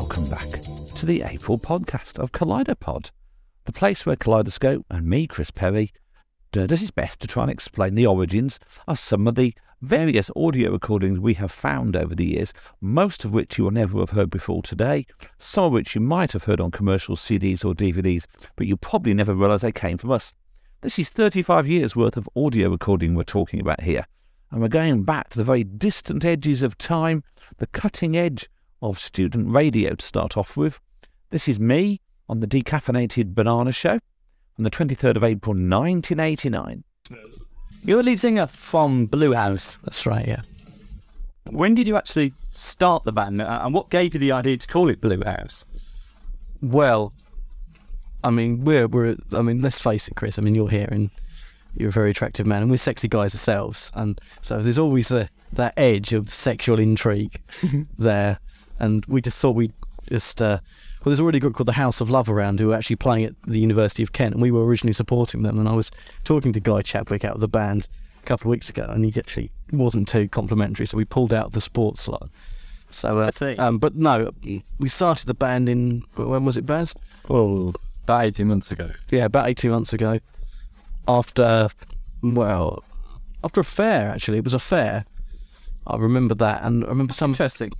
welcome back to the April podcast of Kaleidopod, the place where Kaleidoscope and me, Chris Perry, does his best to try and explain the origins of some of the various audio recordings we have found over the years, most of which you will never have heard before today, some of which you might have heard on commercial CDs or DVDs, but you probably never realised they came from us. This is 35 years worth of audio recording we're talking about here, and we're going back to the very distant edges of time, the cutting edge of student radio to start off with. This is me on the Decaffeinated Banana Show on the 23rd of April 1989. You're the lead singer from Blue House. That's right, yeah. When did you actually start the band, uh, and what gave you the idea to call it Blue House? Well, I mean, we're we're. I mean, let's face it, Chris. I mean, you're here and you're a very attractive man, and we're sexy guys ourselves, and so there's always a, that edge of sexual intrigue there, and we just thought we'd just. Uh, well, there's already a group called the House of Love around who are actually playing at the University of Kent, and we were originally supporting them. And I was talking to Guy Chadwick out of the band a couple of weeks ago, and he actually wasn't too complimentary, so we pulled out the sports slot. So, uh, um, but no, we started the band in when was it, Baz? Oh, about 18 months ago. Yeah, about 18 months ago. After, well, after a fair, actually. It was a fair. I remember that. And I remember some. Interesting.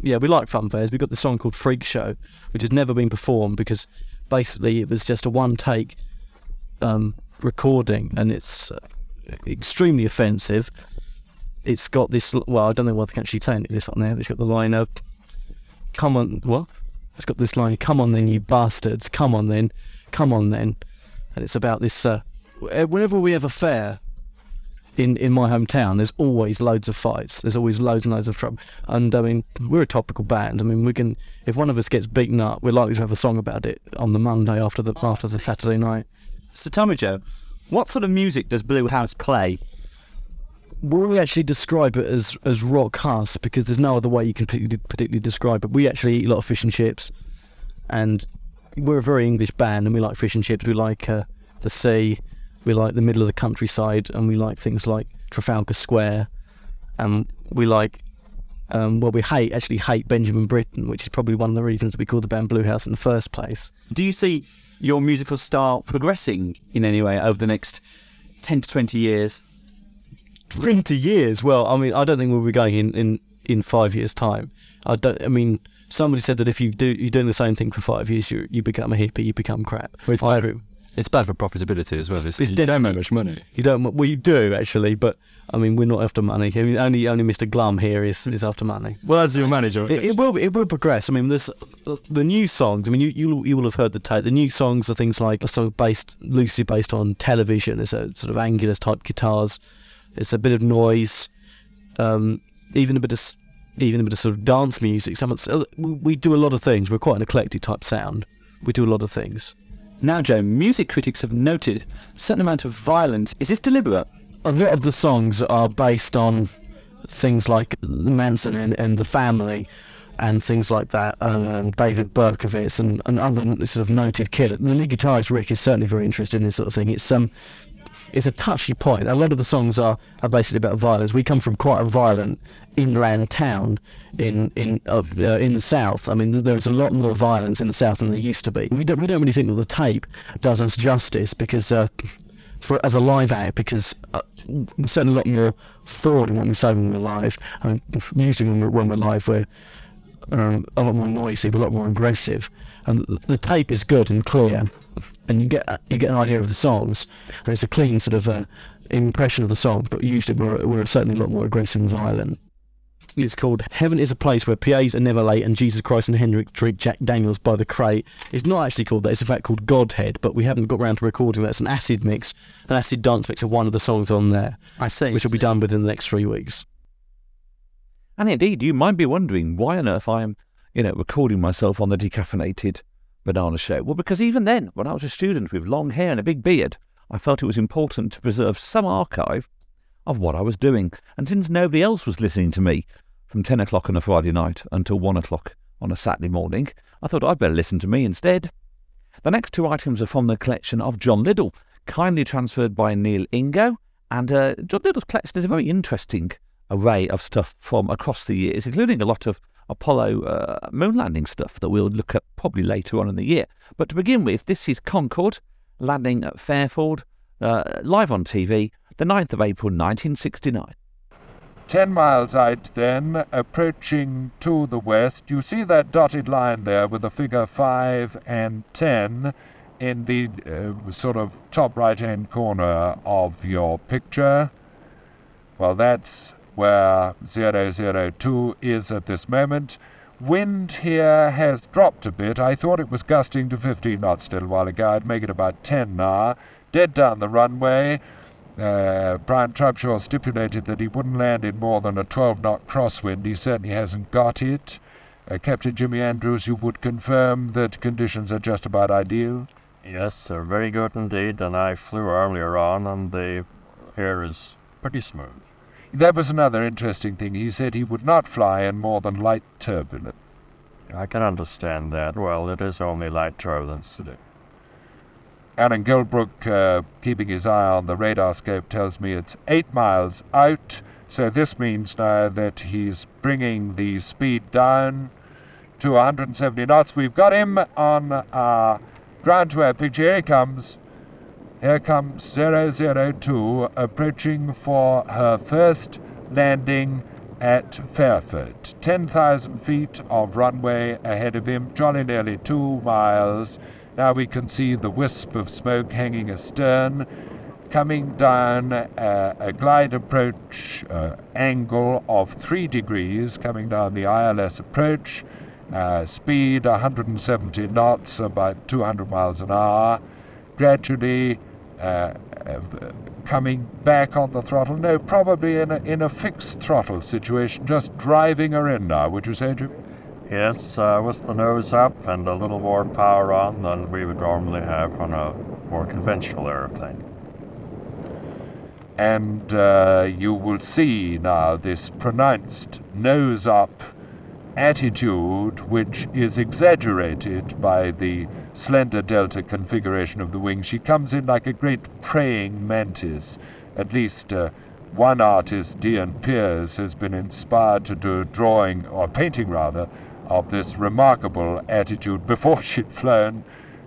Yeah, we like fun fairs. We got this song called Freak Show, which has never been performed because basically it was just a one take um, recording and it's uh, extremely offensive. It's got this. Well, I don't know whether I can actually say this on there. It's got the line of, "Come on, what?" It's got this line, "Come on then, you bastards! Come on then, come on then," and it's about this. Uh, whenever we have a fair in in my hometown, there's always loads of fights. There's always loads and loads of trouble. And I mean, we're a topical band. I mean, we can if one of us gets beaten up, we're likely to have a song about it on the Monday after the after the Saturday night. So tell me, Joe, what sort of music does Blue House play? Well, we actually describe it as as rock husk because there's no other way you can particularly, particularly describe it. We actually eat a lot of fish and chips, and we're a very English band, and we like fish and chips. We like uh, the sea, we like the middle of the countryside, and we like things like Trafalgar Square, and we like. Um, well, we hate actually hate Benjamin Britten, which is probably one of the reasons we called the band Blue House in the first place. Do you see your musical style progressing in any way over the next 10 to 20 years? 20 years. Well, I mean, I don't think we'll be going in, in, in five years' time. I don't. I mean, somebody said that if you do you're doing the same thing for five years, you you become a hippie, you become crap. Well, it's, I bad, agree. It's bad for profitability as well. It's, It's you dead- don't make much money. You don't. Well, you do actually, but I mean, we're not after money. I mean, only only Mr. Glum here is, is after money. Well, as your manager, It, it will it will progress. I mean, this the new songs. I mean, you you you will have heard the tape. The new songs are things like a song based loosely based on television. It's a sort of angular type guitars. It's a bit of noise, um, even a bit of even a bit of sort of dance music. Some we we do a lot of things. We're quite an eclectic type sound. We do a lot of things. Now, Joe, music critics have noted a certain amount of violence. Is this deliberate? a lot of the songs are based on things like Manson and, and the family and things like that, and David Berkowitz and, and other sort of noted killers. The lead guitarist Rick is certainly very interested in this sort of thing. It's um, it's a touchy point. A lot of the songs are, are basically about violence. We come from quite a violent inland town in in uh, uh, in the south. I mean, there's a lot more violence in the south than there used to be. We don't we don't really think that the tape does us justice because. Uh, for as a live act because uh, we're certainly a lot more forward when we say when we're live. I mean, usually when we're, when we're live, we're um, a lot more noisy, a lot more aggressive, and the tape is good and clear, and you get you get an idea of the songs. And it's a clean sort of uh, impression of the song, but usually we're we're certainly a lot more aggressive and violent. It's called Heaven is a Place Where PAs Are Never Late and Jesus Christ and Hendrix Drink Jack Daniels by the Crate. It's not actually called that, it's in fact called Godhead, but we haven't got round to recording that. It's an acid mix, an acid dance mix of one of the songs on there, I see. which will be done within the next three weeks. And indeed, you might be wondering why on earth I am, you know, recording myself on the decaffeinated banana show. Well, because even then, when I was a student with long hair and a big beard, I felt it was important to preserve some archive of what I was doing. And since nobody else was listening to me from 10 o'clock on a Friday night until 1 o'clock on a Saturday morning, I thought I'd better listen to me instead. The next two items are from the collection of John Liddell, kindly transferred by Neil Ingo. And uh, John Liddell's collection is a very interesting array of stuff from across the years, including a lot of Apollo uh, moon landing stuff that we'll look at probably later on in the year. But to begin with, this is Concorde landing at Fairford, uh, live on TV, the 9th of April 1969. 10 miles out then, approaching to the west. You see that dotted line there with the figure 5 and 10 in the uh, sort of top right hand corner of your picture. Well, that's where 002 is at this moment. Wind here has dropped a bit. I thought it was gusting to 15 knots still while ago. I'd make it about 10 now. Dead down the runway. Uh, Brian Trubshaw stipulated that he wouldn't land in more than a 12 knot crosswind. He certainly hasn't got it. Uh, Captain Jimmy Andrews, you would confirm that conditions are just about ideal? Yes, they're very good indeed, and I flew earlier on, and the air is pretty smooth. That was another interesting thing. He said he would not fly in more than light turbulence. I can understand that. Well, it is only light turbulence today. Alan Gilbrook, uh, keeping his eye on the radar scope, tells me it's eight miles out. So this means now that he's bringing the speed down to 170 knots. We've got him on our ground to air picture. Here he comes. Here comes 002 approaching for her first landing at Fairford. 10,000 feet of runway ahead of him, jolly nearly two miles. Now we can see the wisp of smoke hanging astern, coming down uh, a glide approach uh, angle of 3 degrees, coming down the ILS approach. Uh, speed 170 knots, about 200 miles an hour. Gradually uh, uh, coming back on the throttle. No, probably in a, in a fixed throttle situation, just driving her in now, would you say, Jim? Yes, uh, with the nose up and a little more power on than we would normally have on a more conventional airplane. And uh, you will see now this pronounced nose up attitude, which is exaggerated by the slender delta configuration of the wing. She comes in like a great praying mantis. At least uh, one artist, Dean Pears, has been inspired to do a drawing, or painting rather, of this remarkable attitude before she'd flown.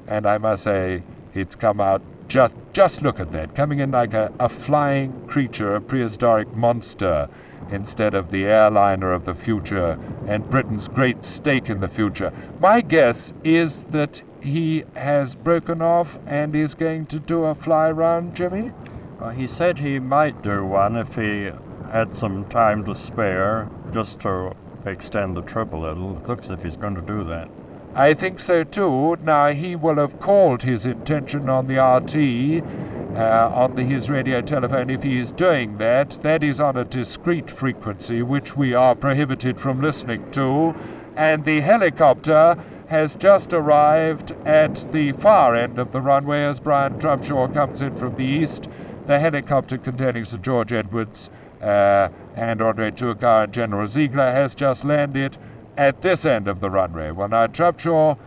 And I must say, it's come out just, just look at that, coming in like a, a flying creature, a prehistoric monster instead of the airliner of the future and Britain's great stake in the future. My guess is that he has broken off and is going to do a fly round, Jimmy? Well, he said he might do one if he had some time to spare, just to extend the trip a little. It looks as if he's going to do that. I think so too. Now, he will have called his intention on the RT, uh, on the, his radio telephone. If he is doing that, that is on a discrete frequency, which we are prohibited from listening to. And the helicopter has just arrived at the far end of the runway as Brian Trubshaw comes in from the east. The helicopter containing Sir George Edwards uh, and Andre Turcat and General Ziegler has just landed at this end of the runway. Well, now, Trubshaw,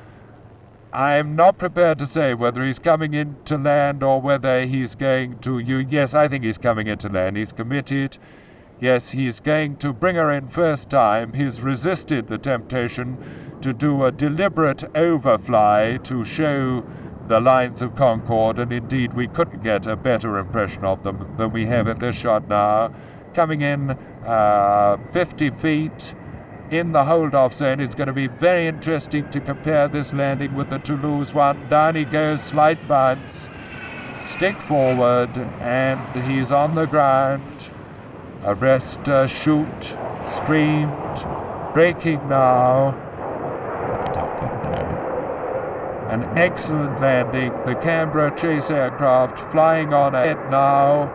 I'm not prepared to say whether he's coming in to land or whether he's going to. You, yes, I think he's coming in to land. He's committed. Yes, he's going to bring her in first time. He's resisted the temptation to do a deliberate overfly to show the lines of Concorde, and indeed we couldn't get a better impression of them than we have in this shot now. Coming in uh, 50 feet in the hold-off zone. It's going to be very interesting to compare this landing with the Toulouse one. Down he goes, slight bounce, stick forward, and he's on the ground. Arrest, uh, chute, streamed, braking now. An excellent landing. The Canberra chase aircraft flying on ahead now.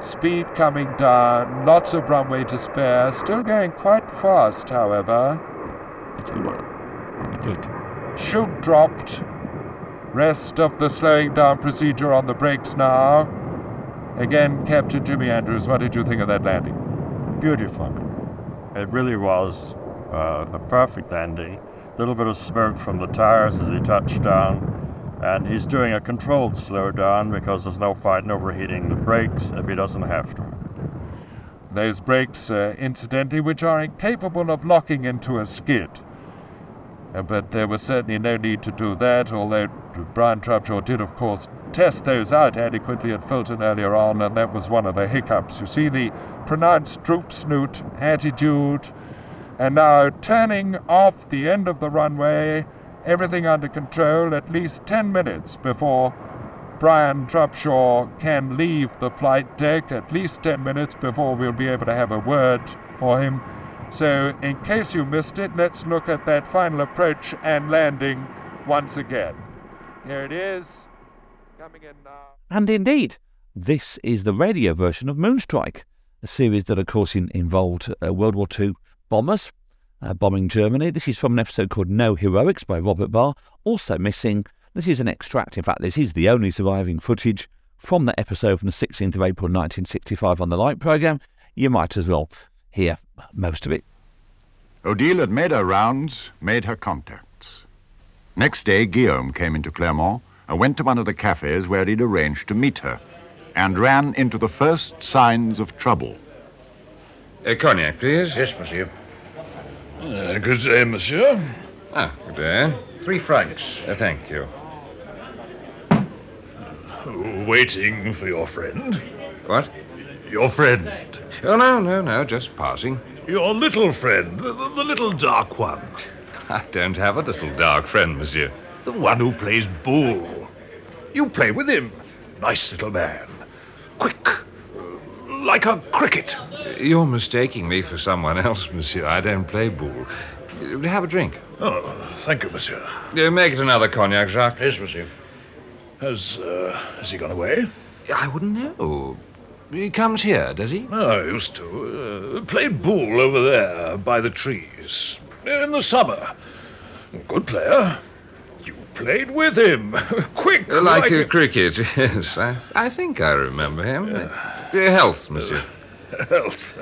Speed coming down, lots of runway to spare. Still going quite fast, however. Chute dropped. Rest of the slowing down procedure on the brakes now. Again, Captain Jimmy Andrews, what did you think of that landing? Beautiful. It really was uh, a perfect landing. A little bit of smoke from the tires as he touched down. And he's doing a controlled slowdown because there's no in overheating the brakes if he doesn't have to. Those brakes, uh, incidentally, which are incapable of locking into a skid. Uh, but there was certainly no need to do that, although Brian Trubshaw did, of course, test those out adequately at Filton earlier on, and that was one of the hiccups. You see the pronounced droop snoot attitude, and now turning off the end of the runway, everything under control, at least 10 minutes before Brian Trubshaw can leave the flight deck, at least 10 minutes before we'll be able to have a word for him. So, in case you missed it, let's look at that final approach and landing once again. Here it is, coming in now. And indeed, this is the radio version of Moonstrike, a series that, of course, in, involved uh, World War II bombers uh, bombing Germany. This is from an episode called No Heroics by Robert Barr. Also missing, this is an extract. In fact, this is the only surviving footage from that episode from the 16th of April 1965 on the Light programme. You might as well hear most of it. Odile had made her rounds, made her contacts. Next day, Guillaume came into Clermont and went to one of the cafes where he'd arranged to meet her, and ran into the first signs of trouble. A cognac, please. Yes, monsieur. Uh, good day, monsieur. Ah, good day. Three francs. Uh, thank you. Waiting for your friend. What? Your friend. Oh, no, no, no, just passing. Your little friend, the, the, little dark one. I don't have a little dark friend, monsieur. The one who plays bull. You play with him. Nice little man. Quick. Like a cricket. You're mistaking me for someone else, monsieur. I don't play bull. Have a drink. Oh, thank you, monsieur. Uh, make it another cognac, Jacques. Yes, monsieur. Has, uh, has he gone away? I wouldn't know. He comes here, does he? Oh, I used to. Uh, played bull over there by the trees. In the summer. Good player. You played with him. Quick. Uh, like, a uh, cricket, yes. I, I think I remember him. Uh, health, monsieur. health.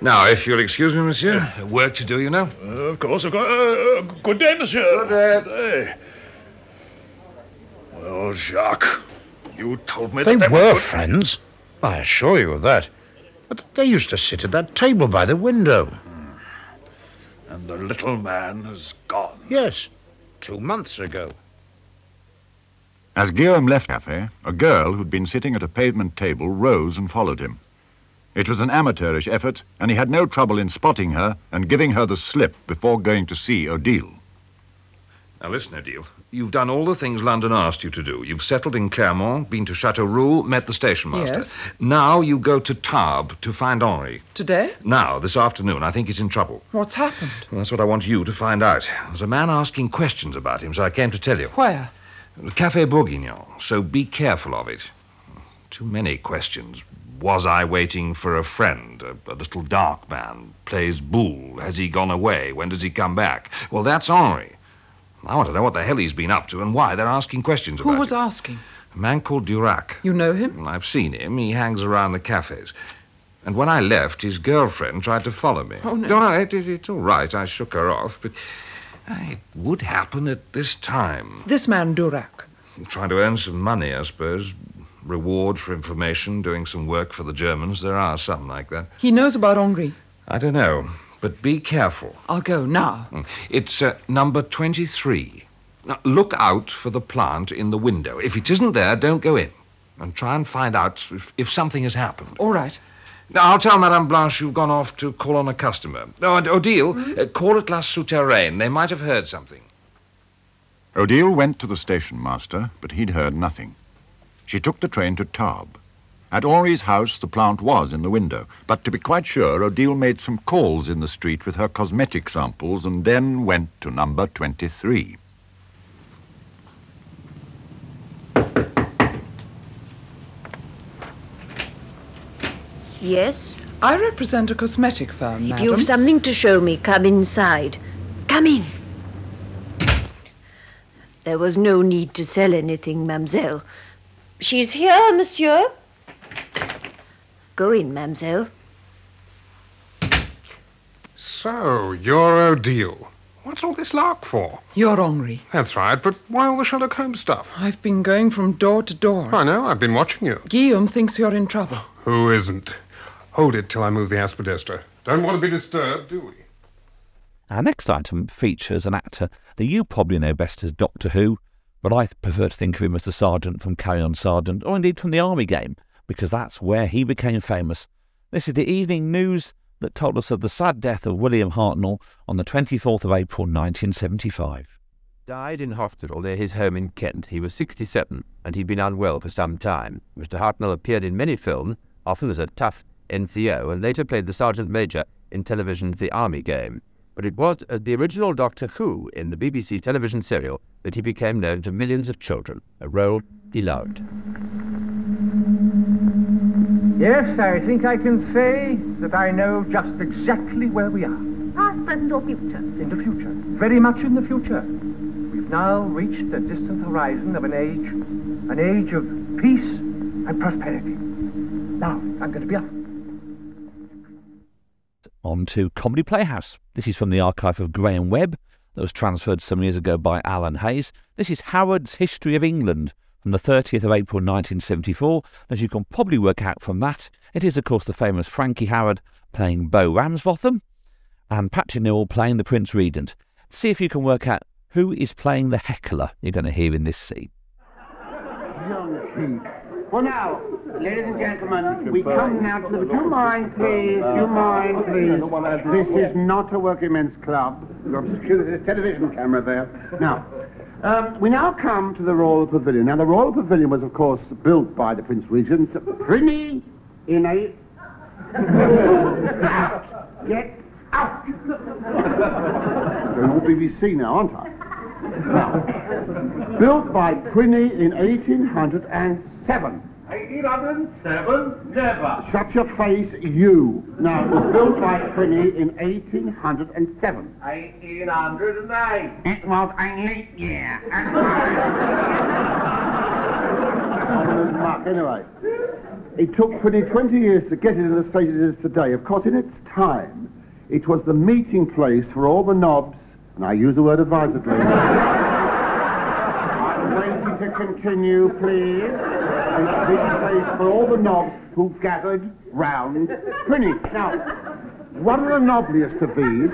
Now, if you'll excuse me, monsieur, work to do, you know. Uh, of course, of course. Uh, uh, good day, monsieur. Good day. Well, Jacques, you told me They that were good- friends. I assure you of that. But they used to sit at that table by the window. Hmm. And the little man has gone. Yes, two months ago. As Guillaume left the cafe, a girl who'd been sitting at a pavement table rose and followed him. It was an amateurish effort, and he had no trouble in spotting her and giving her the slip before going to see Odile. Now, listen, Odile. You've done all the things London asked you to do. You've settled in Clermont, been to Châteauroux, met the station master. Yes. Now you go to Tarbes to find Henri. Today? Now, this afternoon, I think he's in trouble. What's happened? Well, that's what I want you to find out. There's a man asking questions about him, so I came to tell you. Where? Café Bourguignon, so be careful of it. Too many questions. Was I waiting for a friend? A, a little dark man. Plays bull. Has he gone away? When does he come back? Well, that's Henri. I want to know what the hell he's been up to and why they're asking questions about. Who about was him. asking? A man called Durac. You know him? I've seen him. He hangs around the cafes. And when I left, his girlfriend tried to follow me. Oh, no. All right, it, it's all right. I shook her off, but it would happen at this time. This man, Durac. Trying to earn some money, I suppose. Reward for information, doing some work for the Germans. There are some like that. He knows about Henri. I don't know, but be careful. I'll go now. Mm. It's uh, number 23. Now, look out for the plant in the window. If it isn't there, don't go in. And try and find out if, if something has happened. All right. Now, I'll tell Madame Blanche you've gone off to call on a customer. Oh, and Odile, uh, call at La Souterraine. They might have heard something. Odile went to the station master, but he'd heard nothing. She took the train to Tarbes. At Henri's house, the plant was in the window, but to be quite sure, Odile made some calls in the street with her cosmetic samples and then went to number 23. Yes? I represent a cosmetic firm, madam. If you've something to show me, come inside. Come in. There was no need to sell anything, mademoiselle. She's here, monsieur. Go in, mademoiselle. So, you're Odile. What's all this lark for? You're Henri. That's right, but why all the Sherlock Holmes stuff? I've been going from door to door. I know, I've been watching you. Guillaume thinks you're in trouble. Who isn't? Hold it till I move the aspidistra. Don't want to be disturbed, do we? Our next item features an actor that you probably know best as Doctor Who, but I prefer to think of him as the Sergeant from Carry On Sergeant, or indeed from the Army game, because that's where he became famous. This is the evening news that told us of the sad death of William Hartnell on the 24th of April 1975. Died in hospital near his home in Kent. He was 67 and he'd been unwell for some time. Mr. Hartnell appeared in many films, often as a tough NCO, and later played the Sergeant Major in television's The Army Game. But it was as the original Doctor Who in the BBC television serial that he became known to millions of children, a role he loved. Yes, I think I can say that I know just exactly where we are. Past, present, or future? In the future. Very much in the future. We've now reached the distant horizon of an age, an age of peace and prosperity. Now, I'm going to be off. On to Comedy Playhouse. This is from the archive of Graham Webb that was transferred some years ago by Alan Hayes. This is Howerd's History of England from the 30th of April 1974. As you can probably work out from that, it is, of course, the famous Frankie Howerd playing Beau Ramsbottom and Patrick Newell playing the Prince Regent. See if you can work out who is playing the heckler you're going to hear in this scene. Well, now, ladies and gentlemen, we come now to the. Do you mind, please? Do you mind, please? This is not a working men's club. You'll excuse this television camera there. Now, um, we now come to the Royal Pavilion. Now, the Royal Pavilion was, of course, built by the Prince Regent, Prinny in a. out! Get out! Going all BBC now, aren't I? Now, built by Prinny in 1807. 1807? Never. Shut your face, you. Now, it was built by Prinny in 1807. 1809. It was a leap year. muck, anyway. It took Prinny 20 years to get it in the state it is today. Of course, in its time, it was the meeting place for all the knobs, and I use the word advisedly. I'm waiting to continue, please. It's the meeting place for all the knobs who gathered round Prinny. Now, one of the knobbliest of these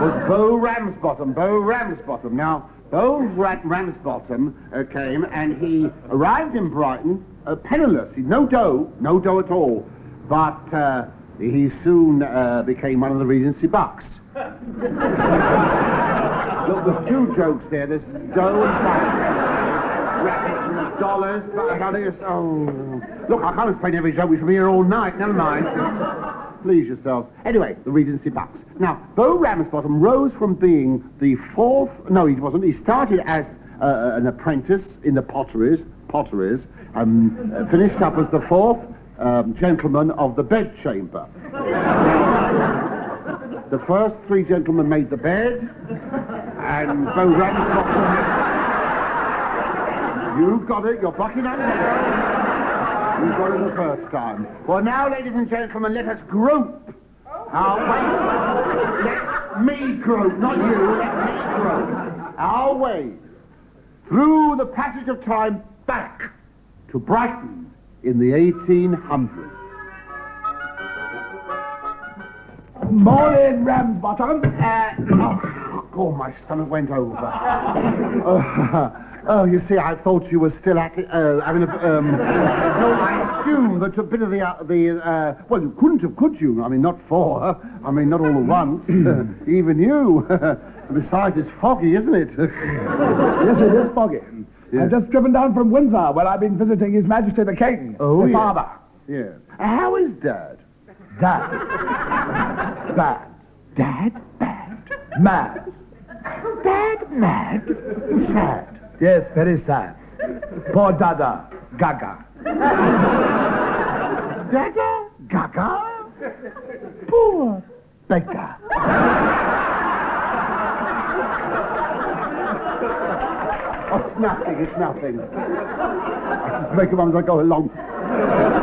was Beau Ramsbottom. Beau Ramsbottom. Now, Beau Ramsbottom uh, came and he arrived in Brighton uh, penniless. No dough, no dough at all. But uh, he soon uh, became one of the Regency Bucks. Look, there's two jokes there. There's dough and bucks. And dollars. But can't oh. Look, I can't explain every joke. We should be here all night. Never mind. Please yourselves. Anyway, the Regency Bucks. Now, Beau Ramsbottom rose from being the fourth. No, he wasn't. He started as uh, an apprentice in the potteries, potteries, um, uh, finished up as the fourth um, gentleman of the bedchamber. the first three gentlemen made the bed, and Beau Ramsbottom. You got it. You're bucking up now. You got it the first time. Well, now, ladies and gentlemen, let us group our ways. Let me group, not you. Let me group our way through the passage of time back to Brighton in the 1800s. Morning, Ramsbottom. Uh, God, my stomach went over. Uh, oh, you see, I thought you were still at it. Uh, having a. Um, no, I assume that a bit of the. Uh, the uh, well, you couldn't have, could you? I mean, not four. I mean, not all at once. Even you. Besides, it's foggy, isn't it? yes, it is foggy. I've just driven down from Windsor, where I've been visiting His Majesty the King, Oh, the yeah. father. Yeah. How is Dad? Dad. Bad. Dad? Bad. Mad. Dad mad? Sad. Yes, very sad. Poor Dada. Gaga. Dada? Gaga? Poor beggar. Oh, it's nothing, it's nothing. I just make them up as I go along.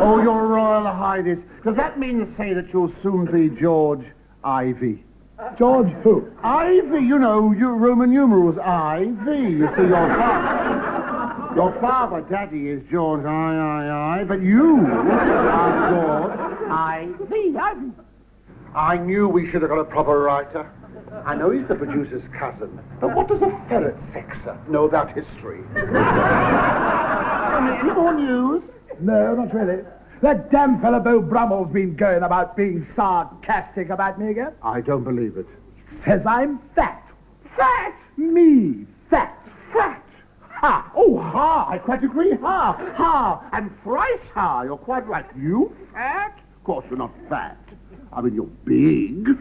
Oh, your Royal Highness. Does that mean to say that you'll soon be George Ivy? George who? Ivy, you know, your Roman numerals, IV. You see, your father. Your father, Daddy, is George I, I, I, but you are George I, V, Ivy. I knew we should have got a proper writer. I know he's the producer's cousin, but what does a ferret sexer know about history? I mean, any more news? No, not really. That damn fellow Beau Brummel's been going about being sarcastic about me again. I don't believe it. He says I'm fat. Fat? Me, fat, fat. Ha! Oh, ha! I quite agree. Ha! Ha! And thrice ha! You're quite right. You fat? Of course you're not fat. I mean, you're big.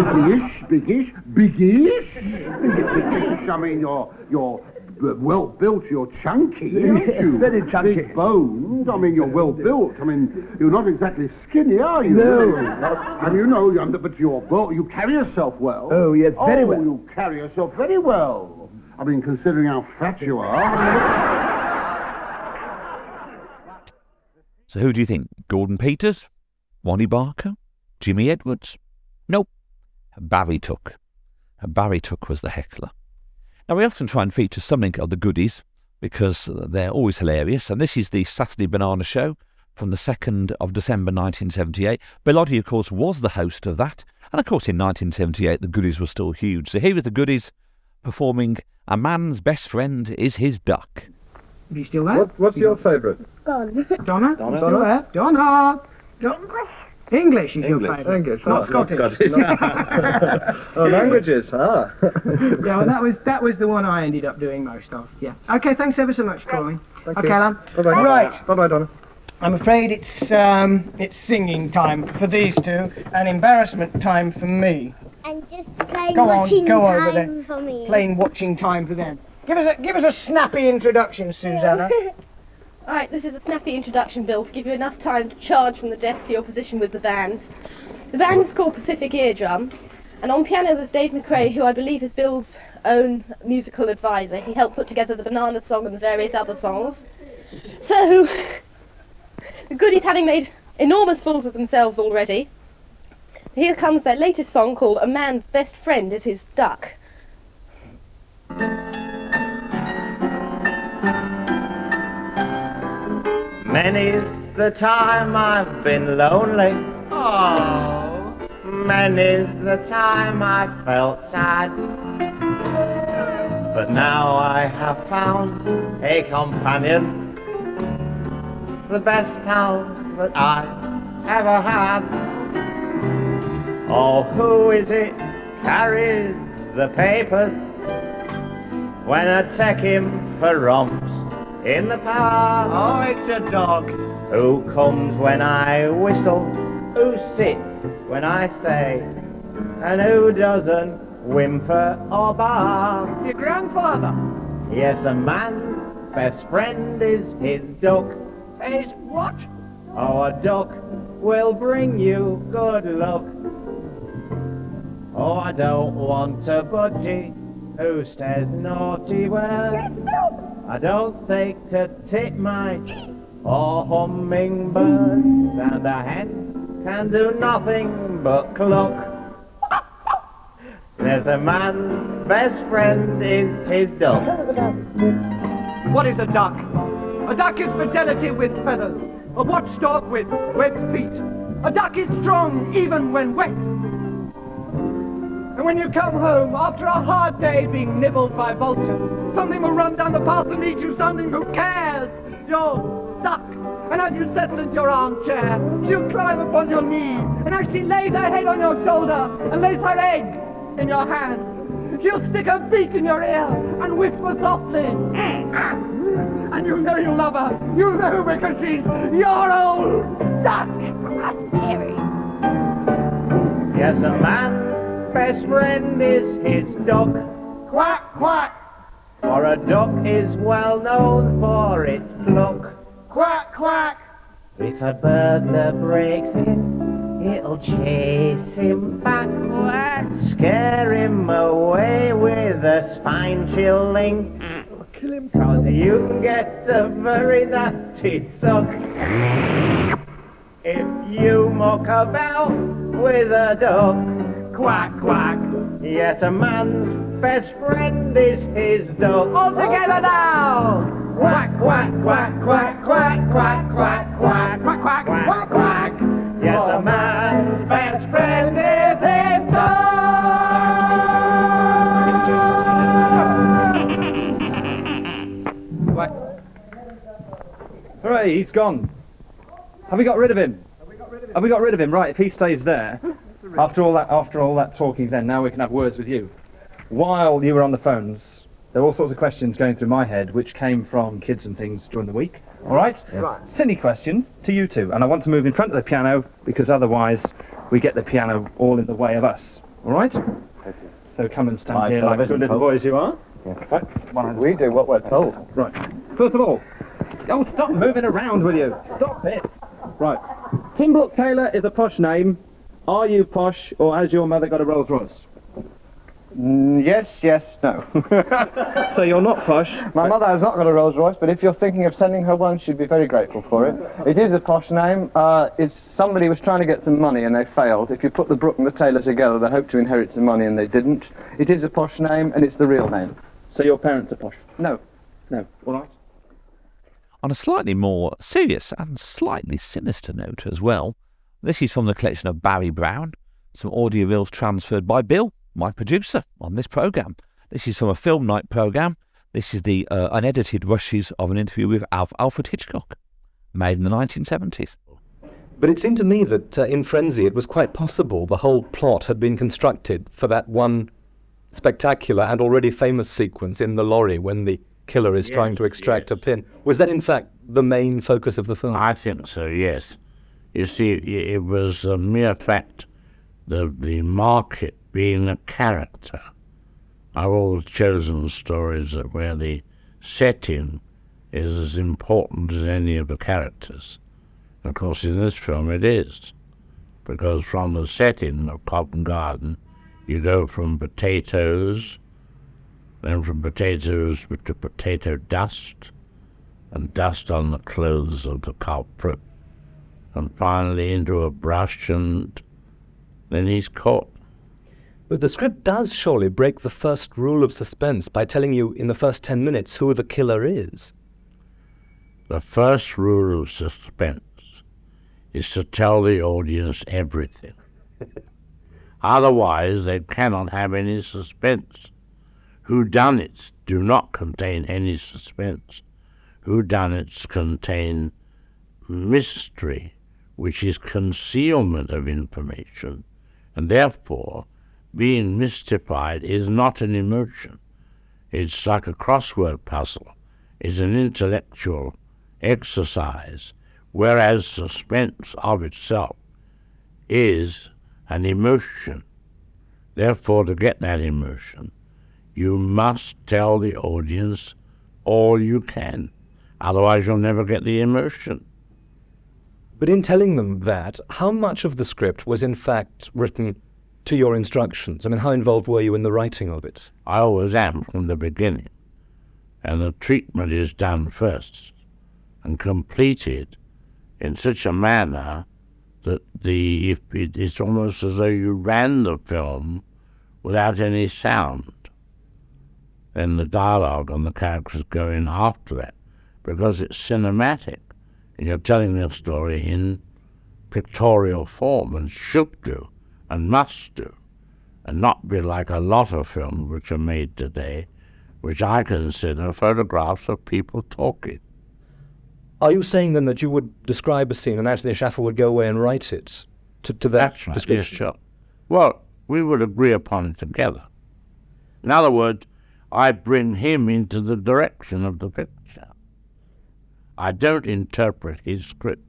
biggish, biggish, biggish. Biggish. I mean, you're, you're b- well built, you're chunky, aren't Yes, you? very chunky. Big boned. I mean, you're well built. I mean, you're not exactly skinny, are you? No, And you know, you're- but you're well, you carry yourself well. Oh, yes, very oh, well. you carry yourself very well. I mean, considering how fat you are. So who do you think? Gordon Peters? Wally Barker? Jimmy Edwards? Nope. Barry Took. Barry Took was the heckler. Now, we often try and feature something of the goodies because they're always hilarious, and this is the Saturday Banana Show from the 2nd of December 1978. Bill Oddie, of course, was the host of that, and of course, in 1978, the goodies were still huge. So here is the goodies performing A Man's Best Friend is His Duck. Are you still there? What, what's your favourite? Donna. Donna? Donna. Still there? Donna. Don- English is your English. favourite. English, Not not- not Scottish. oh, languages, huh? yeah, well, that was that was the one I ended up doing most of. Yeah. Okay, thanks ever so much for calling. Thank okay, you. Alan. Bye-bye. Right. Bye-bye, Donna. I'm afraid it's um it's singing time for these two and embarrassment time for me. And just plain Go on, watching go time over there. for me. Plain watching time for them. Give us a give us a snappy introduction, Susanna. Alright, this is a snappy introduction, Bill, to give you enough time to charge from the desk to your position with the band. The band is called Pacific Eardrum, and on piano there's Dave MacRae, who I believe is Bill's own musical advisor. He helped put together the Banana Song and the various other songs. So, the goodies having made enormous fools of themselves already, here comes their latest song called A Man's Best Friend is His Duck. Many's the time I've been lonely. Oh, many's the time I felt sad. But now I have found a companion, the best pal that I ever had. Oh, who is it carries the papers when I take him for romps in the park? Oh, it's a dog who comes when I whistle, who sits when I stay, and who doesn't whimper or bark. Your grandfather? Yes, a man. best friend is his duck. His what? Oh, a duck will bring you good luck. Oh, I don't want a budgie who says naughty words. I don't think to titmice or hummingbird, and a hen can do nothing but cluck. There's a man's best friend is his duck. What is a duck? A duck is fidelity with feathers. A watchdog with web feet. A duck is strong even when wet. And when you come home after a hard day being nibbled by vultures, something will run down the path and meet you, something who cares. Your duck. And as you settle into your armchair, she'll climb upon your knee. And as she lays her head on your shoulder and lays her egg in your hand, she'll stick her beak in your ear and whisper softly. Mm-hmm. And you know you love her. You know because she's your old duck. Scary. Yes, a man's best friend is his duck. Quack, quack. For a duck is well known for its pluck. Quack, quack. If a burglar breaks in, it'll chase him back. Quack. Scare him away with a spine-chilling. Kill him. Cause you can get a very nasty suck. If you muck about with a duck, quack, quack. Yet a man's best friend is his dog. All together now! Quack, quack, quack, quack, quack, quack, quack, quack, quack, quack, quack, quack. Yet a man's best friend is his Hooray, he's gone. Have we got rid of him? Have we got rid of him? Right, if he stays there, after all that after all that talking then, now we can have words with you. While you were on the phones, there were all sorts of questions going through my head which came from kids and things during the week. Alright? Right. Silly question to you two, and I want to move in front of the piano because otherwise we get the piano all in the way of us. Alright? So come and stand My here like good little boys you are. We do what we're told. Right. First of all, oh, stop moving around, will you? Stop it. Right. Tim Brooke-Taylor is a posh name. Are you posh, or has your mother got a Rolls Royce? Mm, yes, yes, no. so you're not posh? My mother has not got a Rolls Royce, but if you're thinking of sending her one, she'd be very grateful for it. It is a posh name. Uh, it's somebody was trying to get some money and they failed. If you put the Brook and the Taylor together, they hoped to inherit some money and they didn't. It is a posh name and it's the real name. So your parents are posh? No. No. All right. On a slightly more serious and slightly sinister note as well, this is from the collection of Barry Brown, some audio reels transferred by Bill, my producer, on this programme. This is from a film night programme. This is the uh, unedited rushes of an interview with Alf, Alfred Hitchcock, made in the 1970s. But it seemed to me that uh, in Frenzy it was quite possible the whole plot had been constructed for that one spectacular and already famous sequence in the lorry when the killer is trying to extract a pin. Was that in fact the main focus of the film? I think so, yes. You see, it was a mere fact that the market being a character. I've always chosen stories that where the setting is as important as any of the characters. Of course, in this film it is, because from the setting of Covent Garden, you go from potatoes, then from potatoes to potato dust, and dust on the clothes of the culprit, and finally into a brush, and then he's caught. But the script does surely break the first rule of suspense by telling you in the first ten minutes who the killer is. The first rule of suspense is to tell the audience everything. Otherwise, they cannot have any suspense. Whodunits do not contain any suspense. Whodunits contain mystery, which is concealment of information, and therefore being mystified is not an emotion. It's like a crossword puzzle. It's an intellectual exercise, whereas suspense of itself is an emotion. Therefore, to get that emotion, you must tell the audience all you can. Otherwise, you'll never get the emotion. But in telling them that, how much of the script was in fact written to your instructions? I mean, how involved were you in the writing of it? I always am from the beginning. And the treatment is done first and completed in such a manner that the it's almost as though you ran the film without any sound. Then the dialogue and the characters go in after that because it's cinematic and you're telling the story in pictorial form and should do and must do and not be like a lot of films which are made today, which I consider photographs of people talking. Are you saying then that you would describe a scene and Anthony Shaffer would go away and write it to, to that That's right, yes, sure. Well, we would agree upon it together. In other words, I bring him into the direction of the picture. I don't interpret his script.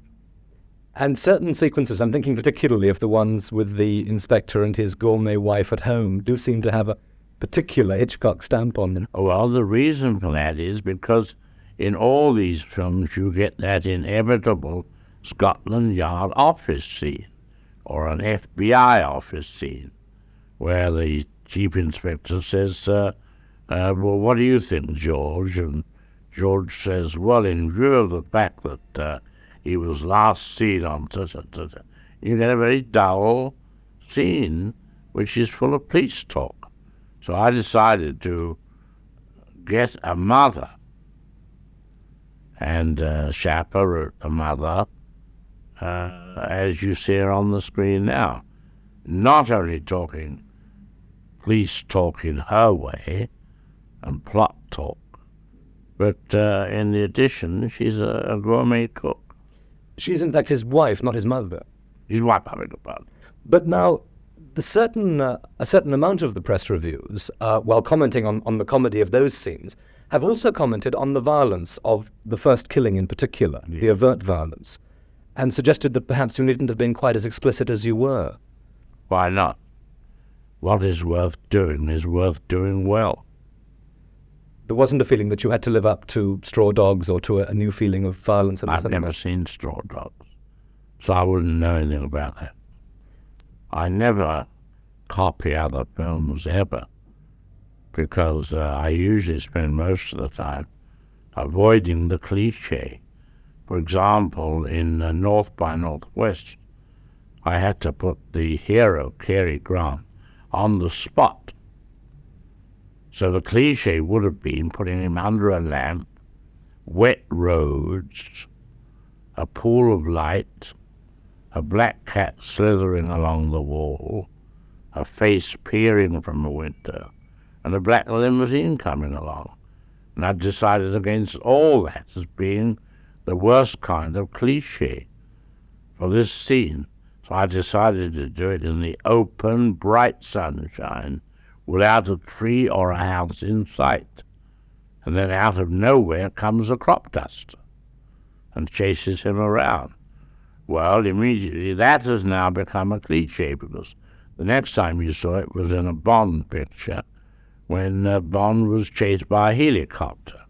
And certain sequences, I'm thinking particularly of the ones with the inspector and his gourmet wife at home, do seem to have a particular Hitchcock stamp on them. Well, the reason for that is because in all these films you get that inevitable Scotland Yard office scene or an FBI office scene where the chief inspector says, uh, uh, Well, what do you think, George? And George says, Well, in view of the fact that uh, he was last seen on you get a very dull scene which is full of police talk. So I decided to get a mother and uh, Shapper, a mother, uh, as you see her on the screen now. Not only talking police talk in her way and plot talk, but uh, in addition, she's a, a gourmet cook. She's in fact his wife, not his mother. His wife, I beg your pardon. But now, the certain uh, a certain amount of the press reviews, uh, while commenting on, on the comedy of those scenes, have also commented on the violence of the first killing in particular, the overt violence, and suggested that perhaps you needn't have been quite as explicit as you were. Why not? What is worth doing is worth doing well. There wasn't a feeling that you had to live up to Straw Dogs or to a, a new feeling of violence the I've cinema. never seen Straw Dogs, so I wouldn't know anything about that. I never copy other films ever, because uh, I usually spend most of the time avoiding the cliche. For example, in uh, North by Northwest, I had to put the hero, Cary Grant, on the spot. So the cliche would have been putting him under a lamp, wet roads, a pool of light, a black cat slithering along the wall, a face peering from a window, and a black limousine coming along. And I decided against all that as being the worst kind of cliche for this scene. So I decided to do it in the open, bright sunshine without a tree or a house in sight. And then out of nowhere comes a crop duster and chases him around. Well, immediately that has now become a cliche because the next time you saw it was in a Bond picture when uh, Bond was chased by a helicopter.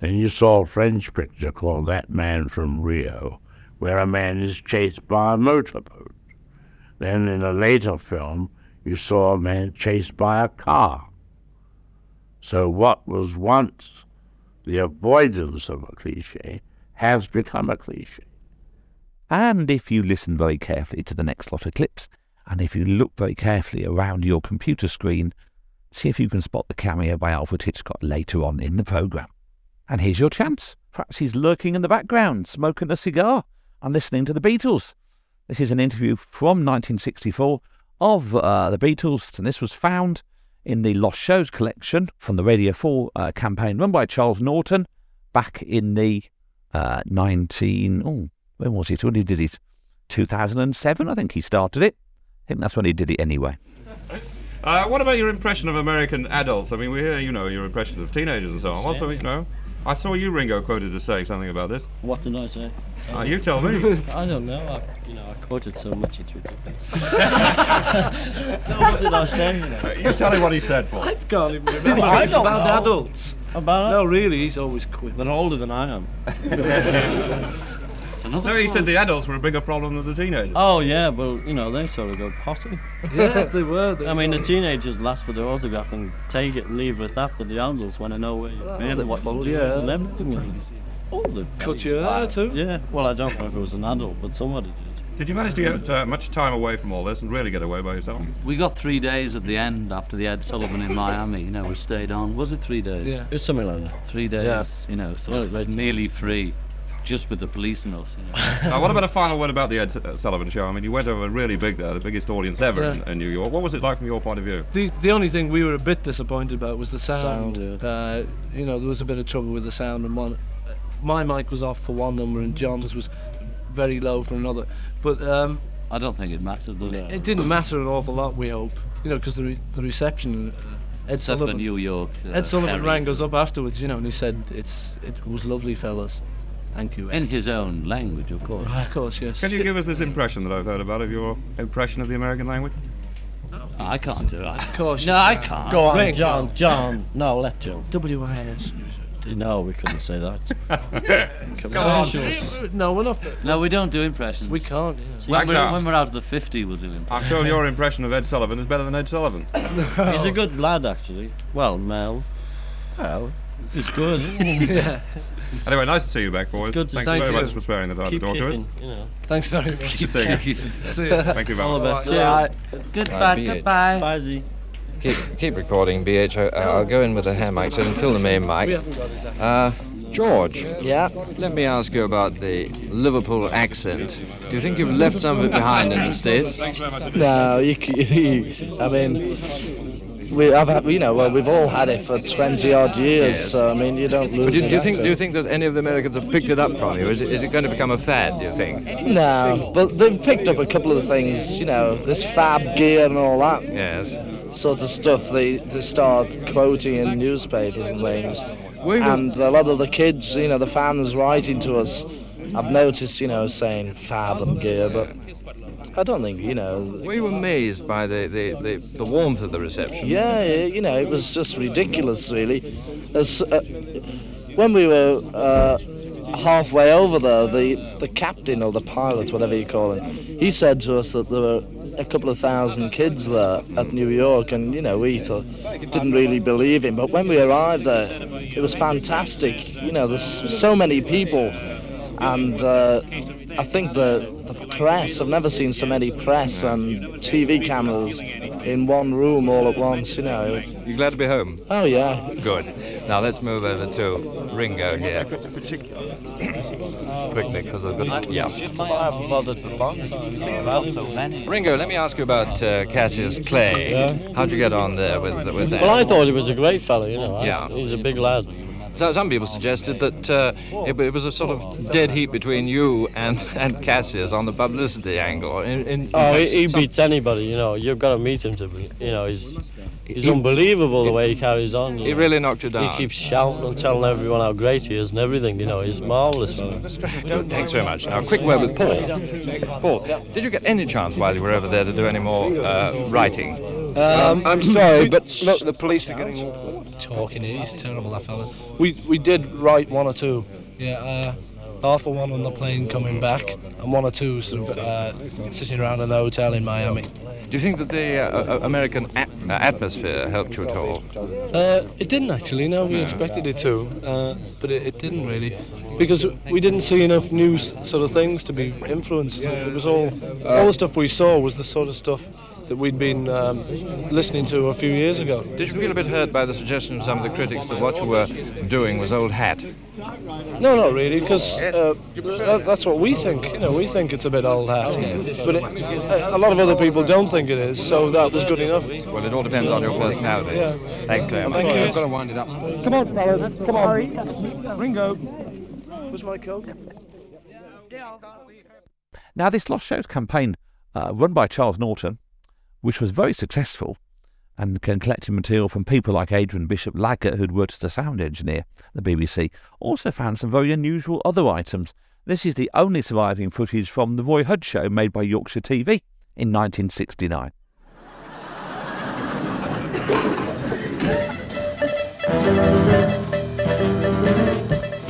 Then you saw a French picture called That Man from Rio, where a man is chased by a motorboat. Then in a later film, you saw a man chased by a car. So what was once the avoidance of a cliche has become a cliche. And if you listen very carefully to the next lot of clips, and if you look very carefully around your computer screen, see if you can spot the cameo by Alfred Hitchcock later on in the programme. And here's your chance. Perhaps he's lurking in the background, smoking a cigar and listening to the Beatles. This is an interview from 1964 of uh, the Beatles, and this was found in the Lost Shows collection from the Radio 4 uh, campaign run by Charles Norton back in the uh, 19. Oh, when was it? When he did it? 2007, I think he started it. I think that's when he did it anyway. Uh, what about your impression of American adults? I mean, we hear, you know, your impressions of teenagers and so on. Also, you know, I saw you, Ringo, quoted as saying something about this. What did I say? Uh, you tell me. I don't know. I, you know, I quoted so much it's ridiculous. no, what did I say? You, know? you tell him what he said, Paul. I can't even remember. I don't about know. adults. About no, really, he's always quick. They're older than I am. It's another No, he said the adults were a bigger problem than the teenagers. Oh yeah, well you know they sort of go potty. Yeah, they were, they I mean the teenagers last for their autograph and take it and leave with at that, but the adults want to know where you've been, they- what well, you yeah. do, and everything. Oh, they Cut your hair too. Yeah. Well, I don't know if it was an adult, but somebody did. Did you manage to get uh, much time away from all this and really get away by yourself? We got three days at the end after the Ed Sullivan in Miami. You know, we stayed on. Was it three days? Yeah. It's something like that. Three days. Yeah. You know, so Yeah, it was nearly free, just with the police and us. You know. uh, what about a final word about the Ed uh, Sullivan Show? I mean, you went over really big there, the biggest audience ever in, Yeah. in New York. What was it like from your point of view? The the only thing we were a bit disappointed about was the sound. Sound, uh, you know, there was a bit of trouble with the sound, and one, my mic was off for one number, and John's was very low for another. But um, I don't think it mattered. Did it? it didn't matter an awful lot. We hope, you know, because the re- the reception. Uh, Ed Except Sullivan, New York. uh, Ed Sullivan Harry. rang us up afterwards, you know, and he said it's it was lovely, fellas. Thank you. In his own language, of course. Of course, yes. Can you give us this impression that I've heard about of your impression of the American language? I can't do it. Of course. No, I can't. Go on, Ring, John. John. No, let John. WIS. No, we couldn't say that. Come on. No, we're not. No, we don't do impressions. We can't. You know. When, we're, when we're out of the 50, we'll do impressions. I'm sure your impression of Ed Sullivan is better than Ed Sullivan. He's a good lad, actually. Well, Mel. Well, he's good. yeah. Anyway, nice to see you back, boys. It's good to Thanks see very you. much for sparing the time Keep to talk to us. kicking, you know. Thanks very much. Keep kicking. See ya. Thank you very much. All the much. best. Right. Goodbye. BH. Goodbye. Bye, Z. Keep, keep recording, BH. I, I'll go in with the hair mic so I can kill the main mic. Uh, George. Yeah? Let me ask you about the Liverpool accent. Do you think you've left some of it behind in the States? No, you, c- I mean, we, I've you know, well, we've all had it for 20 odd years, Yes. so I mean, you don't lose But do, it do you think do you think that any of the Americans have picked it up from you? Is it, is it going to become a fad? Do you think? No, but they've picked up a couple of things, you know, this fab gear and all that Yes. sort of stuff they, they start quoting in newspapers and things. And a lot of the kids, you know, the fans writing to us, I've noticed, you know, saying fab and gear, but I don't think, you know, We Were amazed by the, the, the, the warmth of the reception? Yeah, you know, it was just ridiculous, really. As, uh, when we were uh, halfway over there, the, the captain or the pilot, whatever you call him, he said to us that there were a couple of thousand kids there at New York, and you know, we thought, didn't really believe him. But when we arrived there, it was fantastic. You know, there's so many people, and uh, I think the the press. I've never seen so many press and TV cameras in one room all at once. You know. You glad to be home? Oh yeah. Good. Now let's move over to Ringo here. Quickly, because I've got yeah. I haven't bothered before. I've so many. Ringo, let me ask you about uh, Cassius Clay. Yeah. How'd you get on there with with that? Well, I thought he was a great fellow, you know. I- Yeah. He's a big lad. So some people suggested that uh, it, it was a sort of dead heat between you and, and Cassius on the publicity angle. In, in, in Oh, he, fact, he some- beats anybody, you know. You've got to meet him to, be- you know, he's he's unbelievable the way he carries on. He know. really knocked you down. He keeps shouting and telling everyone how great he is and everything, you know. He's marvellous. Thanks very much. Now, a quick word with Paul. Paul, did you get any chance while you were over there to do any more uh, writing? Um, I'm sorry, but look, the police are getting talking. He's terrible, that fella. We we did write one or two. Yeah, uh, half of one on the plane coming back, and one or two sort of uh, sitting around in the hotel in Miami. Do you think that the uh, uh, American at- uh, atmosphere helped you at all? Uh, it didn't actually. No, we expected it to, uh, but it, it didn't really, because we didn't see enough news sort of things to be influenced. It was all all the stuff we saw was the sort of stuff that we'd been um, listening to a few years ago. Did you feel a bit hurt by the suggestion of some of the critics that what you were doing was old hat? No, not really, because uh, that- that's what we think. You know, we think it's a bit old hat, but it, a lot of other people don't think it is. So that was good enough. Well, it all depends on your personality. Yeah. Thanks very much. Thank you. I've got to wind it up. Come on, fellas. Come on. Ringo. Where's my coat? Now, this Lost Shows campaign, uh, run by Charles Norton, which was very successful and can collecting material from people like Adrian Bishop Laggett, who'd worked as a sound engineer at the BBC, also found some very unusual other items. This is the only surviving footage from the Roy Hudd show made by Yorkshire TV in 1969.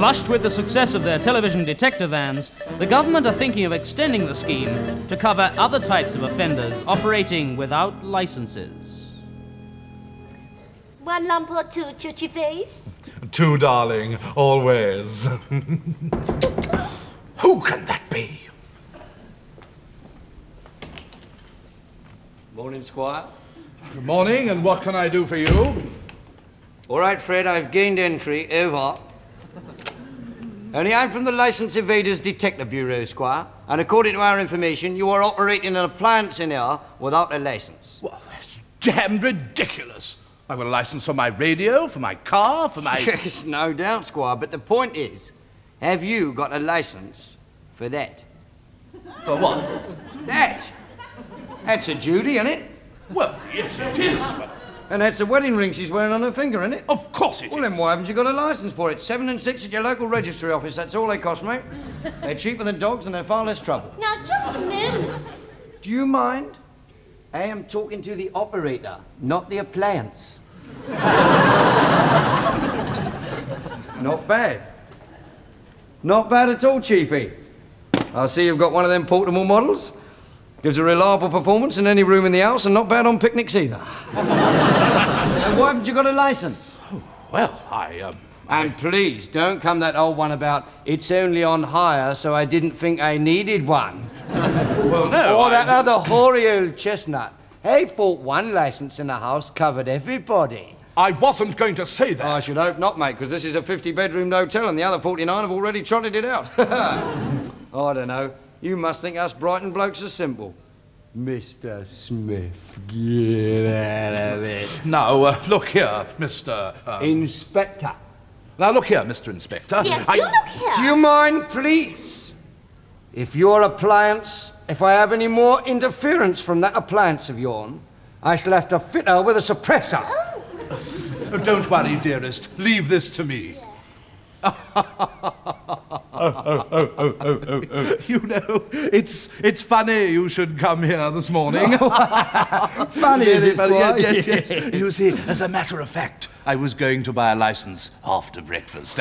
Flushed with the success of their television detector vans, the government are thinking of extending the scheme to cover other types of offenders operating without licenses. One lump or two, chuchi face? Two, darling, always. Who can that be? Morning, Squire. Good morning, and what can I do for you? All right, Fred, I've gained entry. Over. Only I'm from the License Evaders Detective Bureau, Squire, and according to our information, you are operating an appliance in here without a license. Well, that's damned ridiculous. I've got a license for my radio, for my car, for my. Yes, no doubt, Squire, but the point is, have you got a license for that? For what? That! That's a duty, isn't it? Well, yes, it is, but. And that's a wedding ring she's wearing on her finger, isn't it? Of course it well, then why haven't you got a license for it? Seven and six at your local registry office, that's all they cost, mate. they're cheaper than dogs and they're far less trouble. Now, just a minute. Do you mind? I am talking to the operator, not the appliance. not bad. Not bad at all, Chiefy. I see you've got one of them portable models. Gives a reliable performance in any room in the house and not bad on picnics either. and why haven't you got a license? Well, I, um, And please don't come that old one about it's only on hire, so I didn't think I needed one. well, no. Or I- that other hoary old chestnut. He thought one license in the house covered everybody. I wasn't going to say that. I should hope not, mate, because this is a 50 bedroom hotel and the other 49 have already trotted it out. I don't know. You must think us Brighton blokes are simple. Mr. Smith, get out of it. Now, uh, look here, Mr. Um, Inspector. Now, look here, Mr. Inspector. Yes, I- you look here. Do you mind, please? If your appliance, if I have any more interference from that appliance of yours, I shall have to fit her with a suppressor. Oh, don't worry, dearest. Leave this to me. You know, it's it's funny you should come here this morning. Funny, is Very it, funny, Squire? Yes, yes, yes. You see, as a matter of fact, I was going to buy a license after breakfast.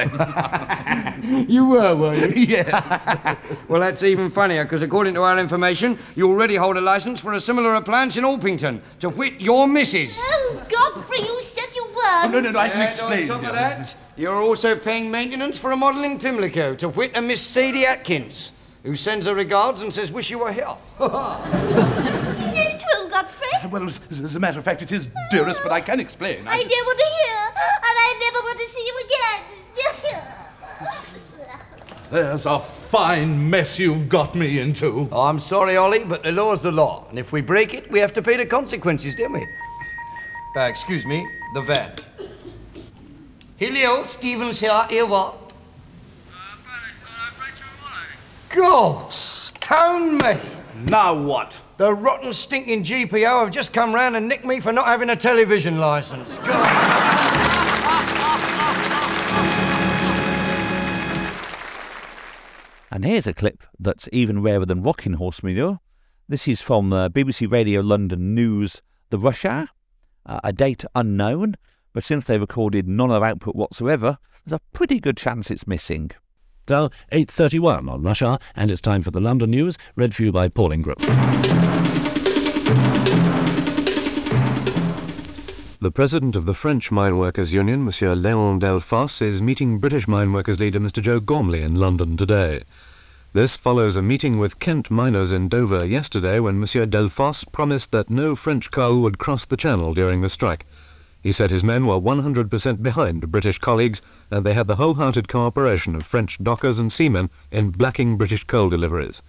you were, were you? yes. well, that's even funnier, because according to our information, you already hold a license for a similar appliance in Alpington, to wit your missus. Oh, Godfrey, you said you were. Oh, no, no, no, I can explain. On top of that, you're also paying maintenance for a model in Pimlico, to wit a Miss Sadie Atkins, who sends her regards and says, wish you were here. Is this true, Godfrey? Well, as, as a matter of fact, it is, dearest, but I can explain. I didn't want to hear, and I never want to see you again. There's a fine mess you've got me into. Oh, I'm sorry, Ollie, but the law's the law, and if we break it, we have to pay the consequences, don't we? Uh, excuse me, the van. Hello, Stevens here, here what? Ghost, town me! Now what? The rotten, stinking GPO have just come round and nicked me for not having a television licence. And here's a clip that's even rarer than rocking horse manure. This is from uh, BBC Radio London News, The Rush Hour, uh, a date unknown, but since they recorded none of output whatsoever, there's a pretty good chance it's missing. Now, 8.31 on Rush Hour, and it's time for the London News, read for you by Paul Ingram. The president of the French Mine Workers Union, Monsieur Léon Delphos, is meeting British mine workers leader Mr Joe Gormley in London today. This follows a meeting with Kent miners in Dover yesterday when Monsieur Delphos promised that no French coal would cross the Channel during the strike. He said his men were 100% behind British colleagues and they had the wholehearted cooperation of French dockers and seamen in blacking British coal deliveries.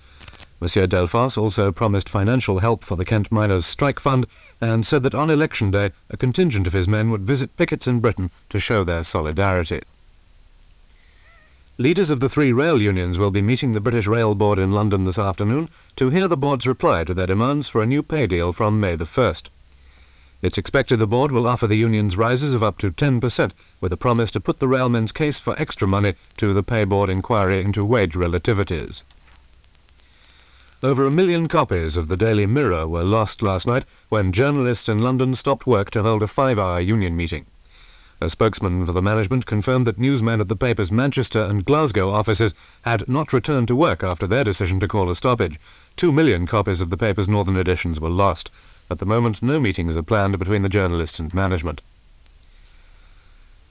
Monsieur Delphos also promised financial help for the Kent miners' strike fund and said that on election day a contingent of his men would visit pickets in Britain to show their solidarity. Leaders of the three rail unions will be meeting the British Rail Board in London this afternoon to hear the board's reply to their demands for a new pay deal from May the 1st. It's expected the board will offer the unions rises of up to 10%, with a promise to put the railmen's case for extra money to the pay board inquiry into wage relativities. Over a million copies of the Daily Mirror were lost last night when journalists in London stopped work to hold a five-hour union meeting. A spokesman for the management confirmed that newsmen at the paper's Manchester and Glasgow offices had not returned to work after their decision to call a stoppage. Two million copies of the paper's northern editions were lost. At the moment, no meetings are planned between the journalists and management.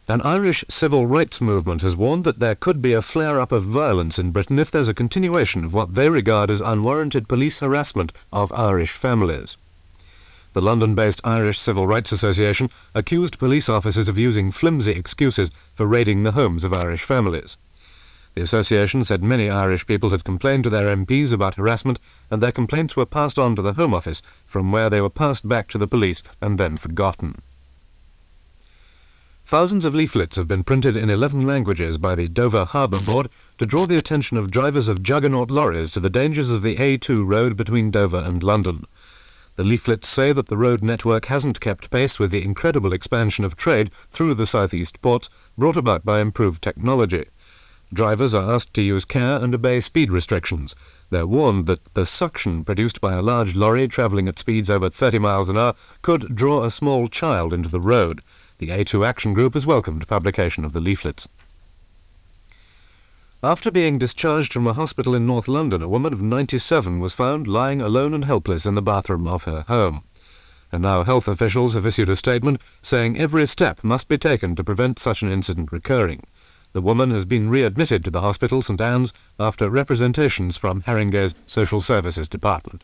An Irish civil rights movement has warned that there could be a flare-up of violence in Britain if there's a continuation of what they regard as unwarranted police harassment of Irish families. The London-based Irish Civil Rights Association accused police officers of using flimsy excuses for raiding the homes of Irish families. The association said many Irish people had complained to their MPs about harassment and their complaints were passed on to the Home Office, from where they were passed back to the police and then forgotten. Thousands of leaflets have been printed in 11 languages by the Dover Harbour Board to draw the attention of drivers of juggernaut lorries to the dangers of the A2 road between Dover and London. The leaflets say that the road network hasn't kept pace with the incredible expansion of trade through the southeast ports brought about by improved technology. Drivers are asked to use care and obey speed restrictions. They're warned that the suction produced by a large lorry travelling at speeds over 30 miles an hour could draw a small child into the road. The A2 Action Group has welcomed publication of the leaflets. After being discharged from a hospital in North London, a woman of 97 was found lying alone and helpless in the bathroom of her home. And now health officials have issued a statement saying every step must be taken to prevent such an incident recurring. The woman has been readmitted to the hospital St Anne's after representations from Haringey's Social Services Department.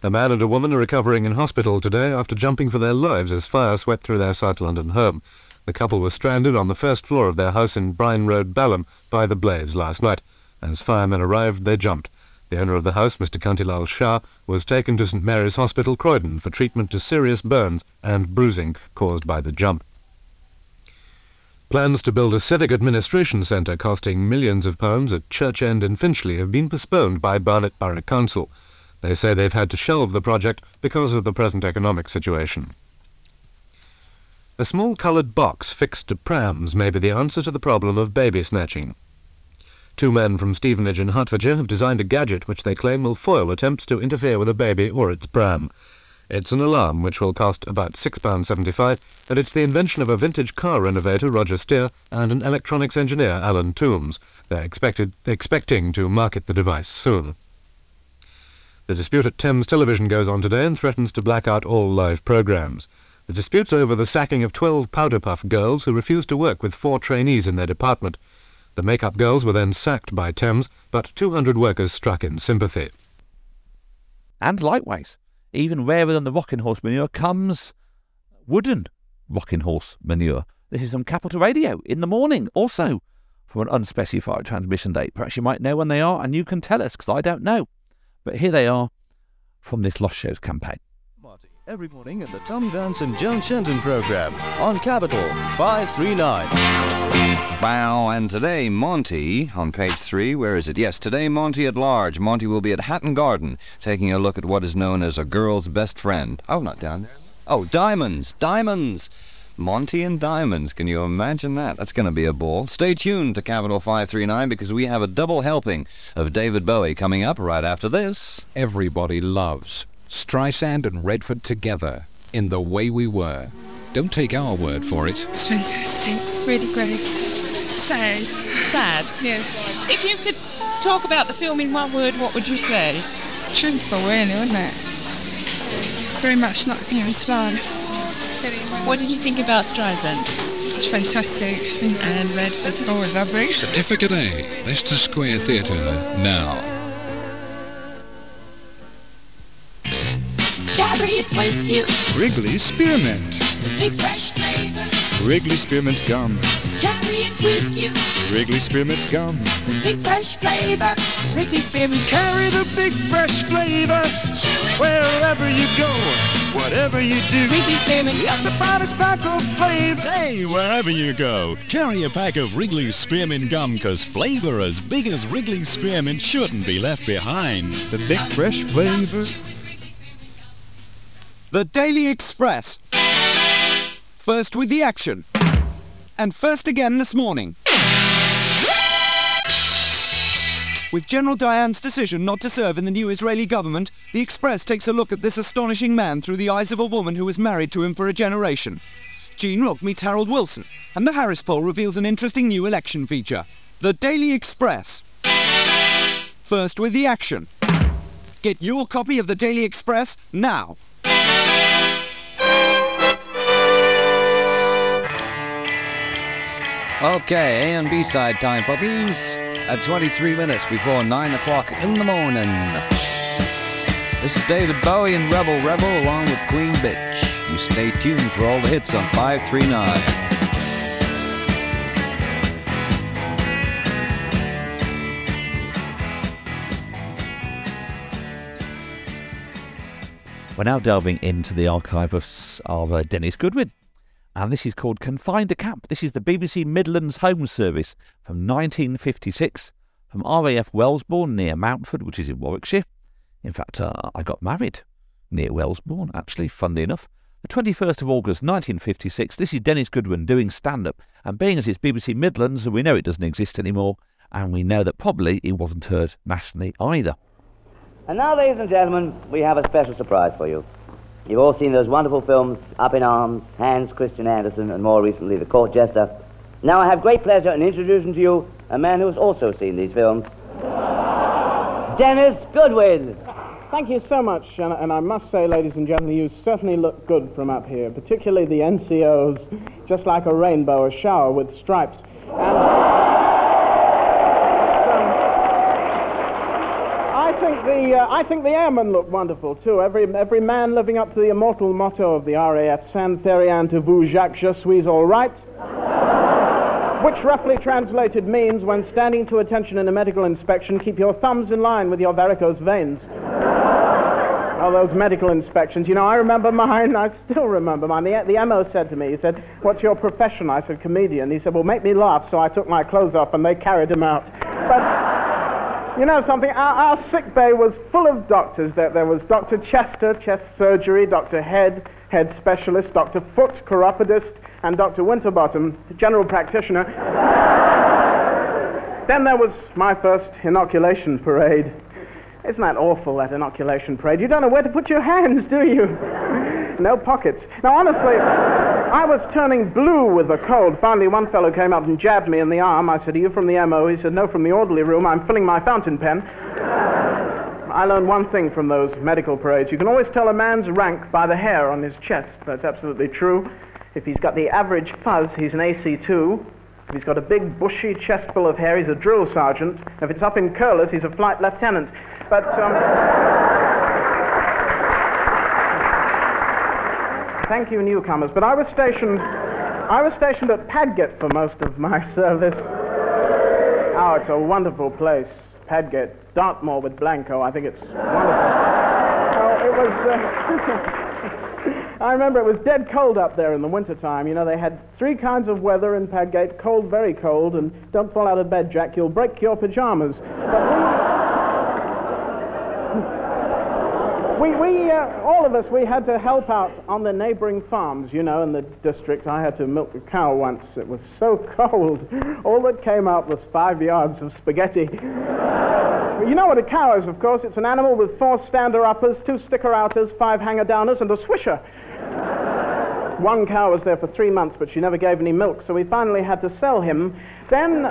A man and a woman are recovering in hospital today after jumping for their lives as fire swept through their South London home. The couple were stranded on the first floor of their house in Brine Road, Balham, by the blaze last night. As firemen arrived, they jumped. The owner of the house, Mr. Kantilal Shah, was taken to St Mary's Hospital, Croydon, for treatment to serious burns and bruising caused by the jump. Plans to build a civic administration centre costing millions of pounds at Church End in Finchley have been postponed by Barnet Borough Council. They say they've had to shelve the project because of the present economic situation. A small coloured box fixed to prams may be the answer to the problem of baby snatching. Two men from Stevenage in Hertfordshire have designed a gadget which they claim will foil attempts to interfere with a baby or its pram. It's an alarm which will cost about £6.75, and it's the invention of a vintage car renovator, Roger Steer, and an electronics engineer, Alan Toombs. They're expected, expecting to market the device soon. The dispute at Thames Television goes on today and threatens to black out all live programmes. The dispute's over the sacking of 12 powder puff girls who refused to work with four trainees in their department. The make-up girls were then sacked by Thames, but 200 workers struck in sympathy. And likewise, even rarer than the rocking horse manure comes wooden rocking horse manure. This is from Capital Radio in the morning, also from an unspecified transmission date. Perhaps you might know when they are, and you can tell us, because I don't know. But here they are from this Lost Shows campaign. Every morning in the Tom Vance and Joan Shenton program on Capital 539. Wow, and today Monty on page three, where is it? Yes, today Monty at large. Monty will be at Hatton Garden taking a look at what is known as a girl's best friend. Oh, not down there. Oh, diamonds! Diamonds! Monty and diamonds. Can you imagine that? That's going to be a ball. Stay tuned to Capital 539 because we have a double helping of David Bowie coming up right after this. Everybody loves Streisand and Redford together in The Way We Were. Don't take our word for it. It's fantastic. Really great. Sad. Sad? Yeah. If you could talk about the film in one word, what would you say? Truthful, really, wasn't it? Very much like in Sloan. What did you think about Streisand? It's fantastic. And Redford? Oh, lovely. Certificate A, Leicester Square Theatre, now. It with you. Wrigley Spearmint. Big fresh flavor. Wrigley Spearmint Gum. Carry it with you. Wrigley Spearmint Gum. Big fresh flavor. Wrigley Spearmint. Carry the big fresh flavor. Wherever you go. Whatever you do, Wrigley Spearmint It's the finest pack of flavors. Hey, wherever you go, carry a pack of Wrigley Spearmint gum, because flavor as big as Wrigley Spearmint shouldn't be left behind. The big fresh flavor. The Daily Express. First with the action. And first again this morning. With General Dayan's decision not to serve in the new Israeli government, the Express takes a look at this astonishing man through the eyes of a woman who was married to him for a generation. Jean Rook meets Harold Wilson, and the Harris poll reveals an interesting new election feature. The Daily Express. First with the action. Get your copy of the Daily Express now. Okay, A and B side time, for puppies. At 23 minutes before 9 o'clock in the morning. This is David Bowie and Rebel Rebel along with Queen Bitch. You stay tuned for all the hits on 539. We're now delving into the archive of, of uh, Dennis Goodwin. And this is called Confined to Camp. This is the BBC Midlands Home Service from 1956 from RAF Wellesbourne near Mountford, which is in Warwickshire. In fact, uh, I got married near Wellesbourne, actually, funnily enough. The 21st of August 1956, this is Dennis Goodwin doing stand up. And being as it's BBC Midlands, we know it doesn't exist anymore, and we know that probably it wasn't heard nationally either. And now, ladies and gentlemen, we have a special surprise for you. You've all seen those wonderful films, Up in Arms, Hans Christian Andersen, and more recently, The Court Jester. Now I have great pleasure in introducing to you a man who has also seen these films, Dennis Goodwin. Thank you so much, and, and I must say, ladies and gentlemen, you certainly look good from up here, particularly the NCOs, just like a rainbow, a shower with stripes. I think the uh, I think the airmen look wonderful too. Every every man living up to the immortal motto of the RAF, "Sans rien to vous, Jacques, je suis all right," which roughly translated means, when standing to attention in a medical inspection, keep your thumbs in line with your varicose veins. Oh, those medical inspections. You know, I remember mine. I still remember mine. The, the MO said to me, he said, What's your profession? I said, Comedian. He said, Well, make me laugh. So I took my clothes off and they carried him out. But, you know something? Our, our sick bay was full of doctors. There, there was Dr. Chester, chest surgery, Dr. Head, head specialist, Dr. Foot, chiropodist, and Dr. Winterbottom, general practitioner. then there was my first inoculation parade. Isn't that awful, that inoculation parade? You don't know where to put your hands, do you? no pockets. Now, honestly, I was turning blue with the cold. Finally, one fellow came up and jabbed me in the arm. I said, Are you from the MO? He said, No, from the orderly room. I'm filling my fountain pen. I learned one thing from those medical parades. You can always tell a man's rank by the hair on his chest. That's absolutely true. If he's got the average fuzz, he's an AC2. If he's got a big, bushy chest full of hair, he's a drill sergeant. If it's up in curlers, he's a flight lieutenant. But, um, thank you, newcomers. But I was stationed, I was stationed at Padgate for most of my service. Oh, it's a wonderful place, Padgate. Dartmoor with Blanco. I think it's wonderful. Oh, it was. Uh, I remember it was dead cold up there in the wintertime. You know, they had three kinds of weather in Padgate cold, very cold, and don't fall out of bed, Jack, you'll break your pajamas. We, we uh, all of us, we had to help out on the neighboring farms, you know, in the district. I had to milk a cow once. It was so cold. All that came out was five yards of spaghetti. you know what a cow is, of course. It's an animal with four stander uppers, two sticker outers, five hanger downers, and a swisher. One cow was there for three months, but she never gave any milk, so we finally had to sell him. Then,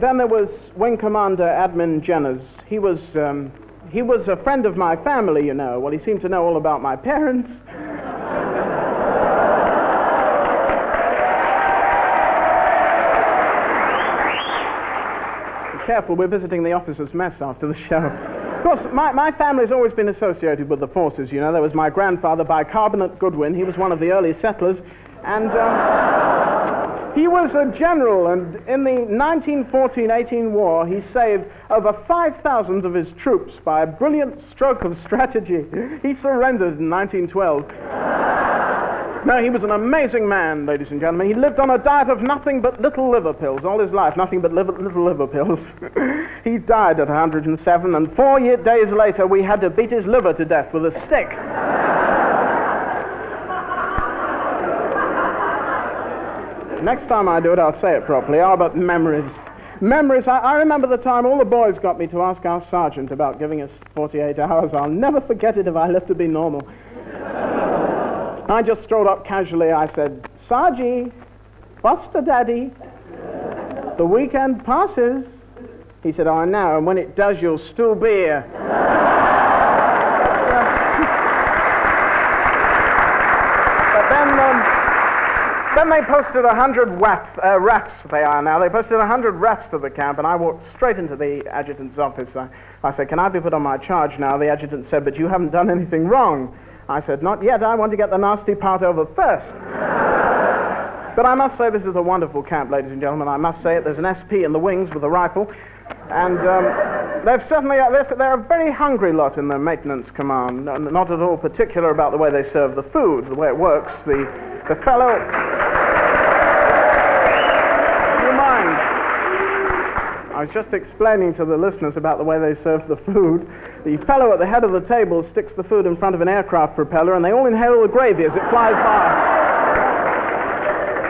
then there was Wing Commander Admin Jenners. He was, um, he was a friend of my family, you know. Well, he seemed to know all about my parents. Careful, we're visiting the officers' mess after the show. Of course, my, my family's always been associated with the forces, you know. There was my grandfather, Bicarbonate Goodwin. He was one of the early settlers. And um, he was a general, and in the 1914-18 war, he saved over 5,000 of his troops by a brilliant stroke of strategy. He surrendered in 1912. No, he was an amazing man, ladies and gentlemen. He lived on a diet of nothing but little liver pills all his life, nothing but liver, little liver pills. he died at 107, and four year, days later, we had to beat his liver to death with a stick. Next time I do it, I'll say it properly. Oh, but memories. Memories. I, I remember the time all the boys got me to ask our sergeant about giving us 48 hours. I'll never forget it if I live to be normal. I just strolled up casually. I said, Sargy, what's the daddy? The weekend passes. He said, Oh, no, and when it does, you'll still be here. but then, um, then they posted a hundred rats, uh, rats, they are now. They posted a hundred rats to the camp, and I walked straight into the adjutant's office. I, I said, Can I be put on my charge now? The adjutant said, But you haven't done anything wrong. I said, Not yet. I want to get the nasty part over first. but I must say, this is a wonderful camp, ladies and gentlemen. I must say it. There's an SP in the wings with a rifle. And um, they've certainly, uh, they're, they're, a very hungry lot in the maintenance command. Not at all particular about the way they serve the food, the way it works. The, the fellow. You mind? I was just explaining to the listeners about the way they serve the food. The fellow at the head of the table sticks the food in front of an aircraft propeller, and they all inhale the gravy as it flies by.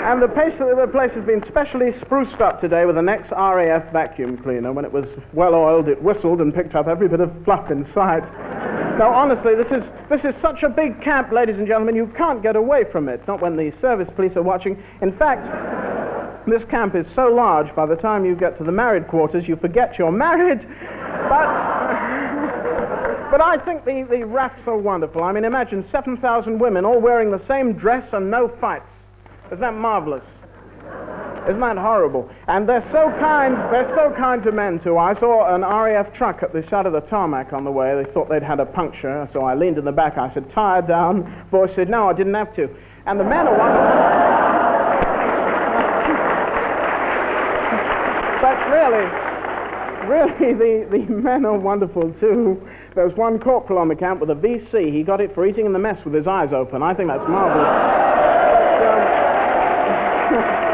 And the place, the place has been specially spruced up today with an ex-RAF vacuum cleaner. When it was well oiled, it whistled and picked up every bit of fluff in sight. Now, honestly, this is, this is such a big camp, ladies and gentlemen, you can't get away from it. Not when the service police are watching. In fact, this camp is so large, by the time you get to the married quarters, you forget you're married. But But I think the, the RAFs are wonderful. I mean, imagine 7,000 women all wearing the same dress and no fights. Isn't that marvelous? Isn't that horrible? And they're so kind, they're so kind to men too. I saw an RAF truck at the side of the tarmac on the way. They thought they'd had a puncture, so I leaned in the back. I said, tire down. Boy said, no, I didn't have to. And the men are wonderful. but really, really, the, the men are wonderful too. There was one corporal on the camp with a VC. He got it for eating in the mess with his eyes open. I think that's marvelous.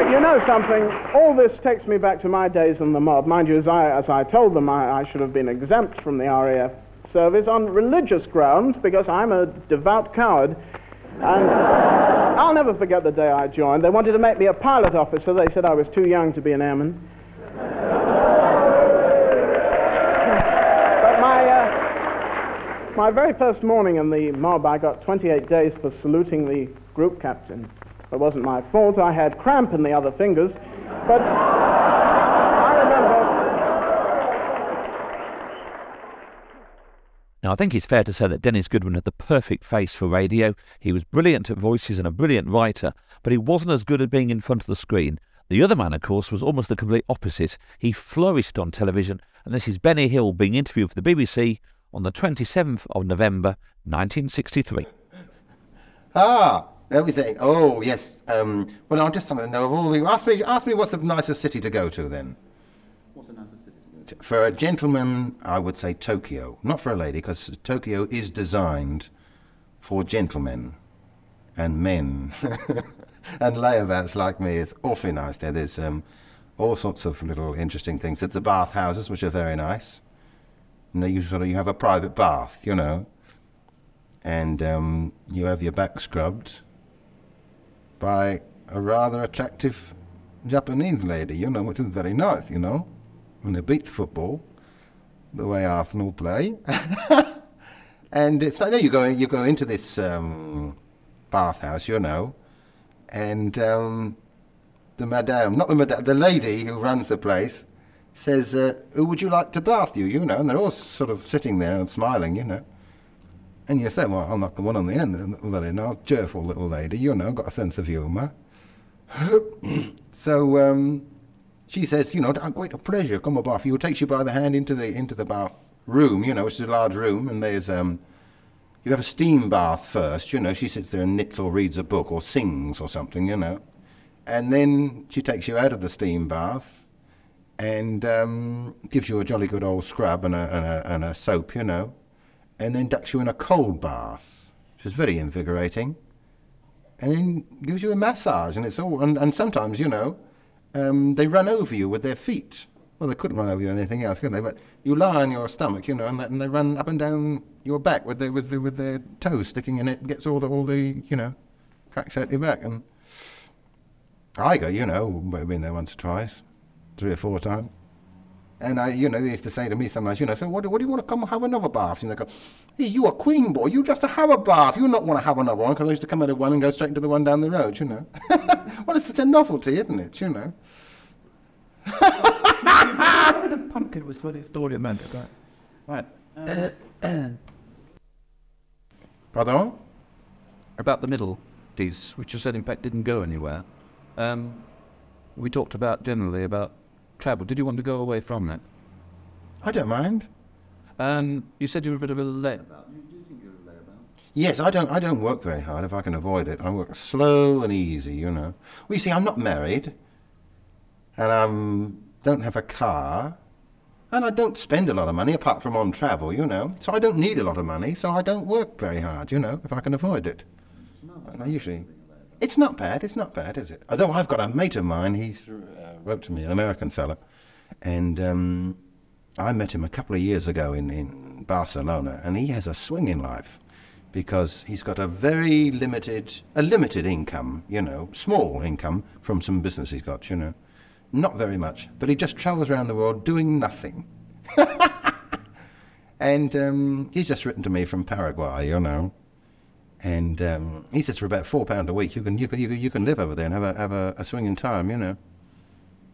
But you know something, all this takes me back to my days in the mob. Mind you, as I, as I told them, I, I should have been exempt from the RAF service on religious grounds because I'm a devout coward. And I'll never forget the day I joined. They wanted to make me a pilot officer. They said I was too young to be an airman. but my, uh, my very first morning in the mob, I got 28 days for saluting the group captain. It wasn't my fault. I had cramp in the other fingers. But I remember. Now, I think it's fair to say that Dennis Goodwin had the perfect face for radio. He was brilliant at voices and a brilliant writer, but he wasn't as good at being in front of the screen. The other man, of course, was almost the complete opposite. He flourished on television, and this is Benny Hill being interviewed for the BBC on the 27th of November 1963. Ah, everything. Oh, yes. Um, well, I'm just want to know of all the. Ask me, ask me what's the nicest city to go to then? What's the nicest city to go to? For a gentleman, I would say Tokyo. Not for a lady, because Tokyo is designed for gentlemen and men and layabouts like me. It's awfully nice there. There's um, all sorts of little interesting things. There's the bath houses, which are very nice. You know, you sort of you have a private bath, you know, and um, you have your back scrubbed by a rather attractive Japanese lady, you know, which is very nice, you know, when they beat football, the way Arsenal play. and it's like, no, you go, you go into this um, bathhouse, you know, and um, the madame, not the madame, the lady who runs the place says, uh, who would you like to bath you, you know, and they're all sort of sitting there and smiling, you know. And you think, well, I'm not the one on the end, very nice, cheerful little lady, you know, got a sense of humour. so um, she says, you know, quite a pleasure, come a bath you. Takes you by the hand into the into the bath room, you know, which is a large room, and there's um, you have a steam bath first, you know. She sits there and knits or reads a book or sings or something, you know, and then she takes you out of the steam bath and um, gives you a jolly good old scrub and a, and a, and a soap, you know and then ducks you in a cold bath, which is very invigorating, and then gives you a massage, and it's all. And, and sometimes, you know, um, they run over you with their feet. Well, they couldn't run over you with anything else, could they? But you lie on your stomach, you know, and, and they run up and down your back with their with, the, with their toes sticking in it, gets all the all the you know, cracks out your back. And I go, you know, been there once or twice, three or four times. And I, you know, they used to say to me sometimes, you know, so what, what do you want to come have another bath? And they go, hey, you a queen boy, you just to have a bath. You not want to have another one because I used to come out of one and go straight into the one down the road, you know. well, it's such a novelty, isn't it, you know. the pumpkin was for the story meant, right? Right. Uh, Pardon? About the middle piece, which you said in fact didn't go anywhere. Um, we talked about generally about travel. Did you want to go away from that? I don't mind. And you said you were a bit of a layabout. You do think you're a layabout? Yes, I don't. I don't work very hard if I can avoid it. I work slow and easy, you know. Well, you see, I'm not married, and I don't have a car, and I don't spend a lot of money apart from on travel, you know. So I don't need a lot of money, so I don't work very hard, you know, if I can avoid it. And I usually. It's not bad. It's not bad, is it? Although I've got a mate of mine. He uh, wrote to me, an American fellow, and um, I met him a couple of years ago in, in Barcelona, and he has a swinging life because he's got a very limited, a limited income, you know, small income from some business he's got, you know, not very much, but he just travels around the world doing nothing. and um, he's just written to me from Paraguay, you know, and um, he says for about four pound a week you can you can you can, you can live over there and have a have a, a swinging time, you know.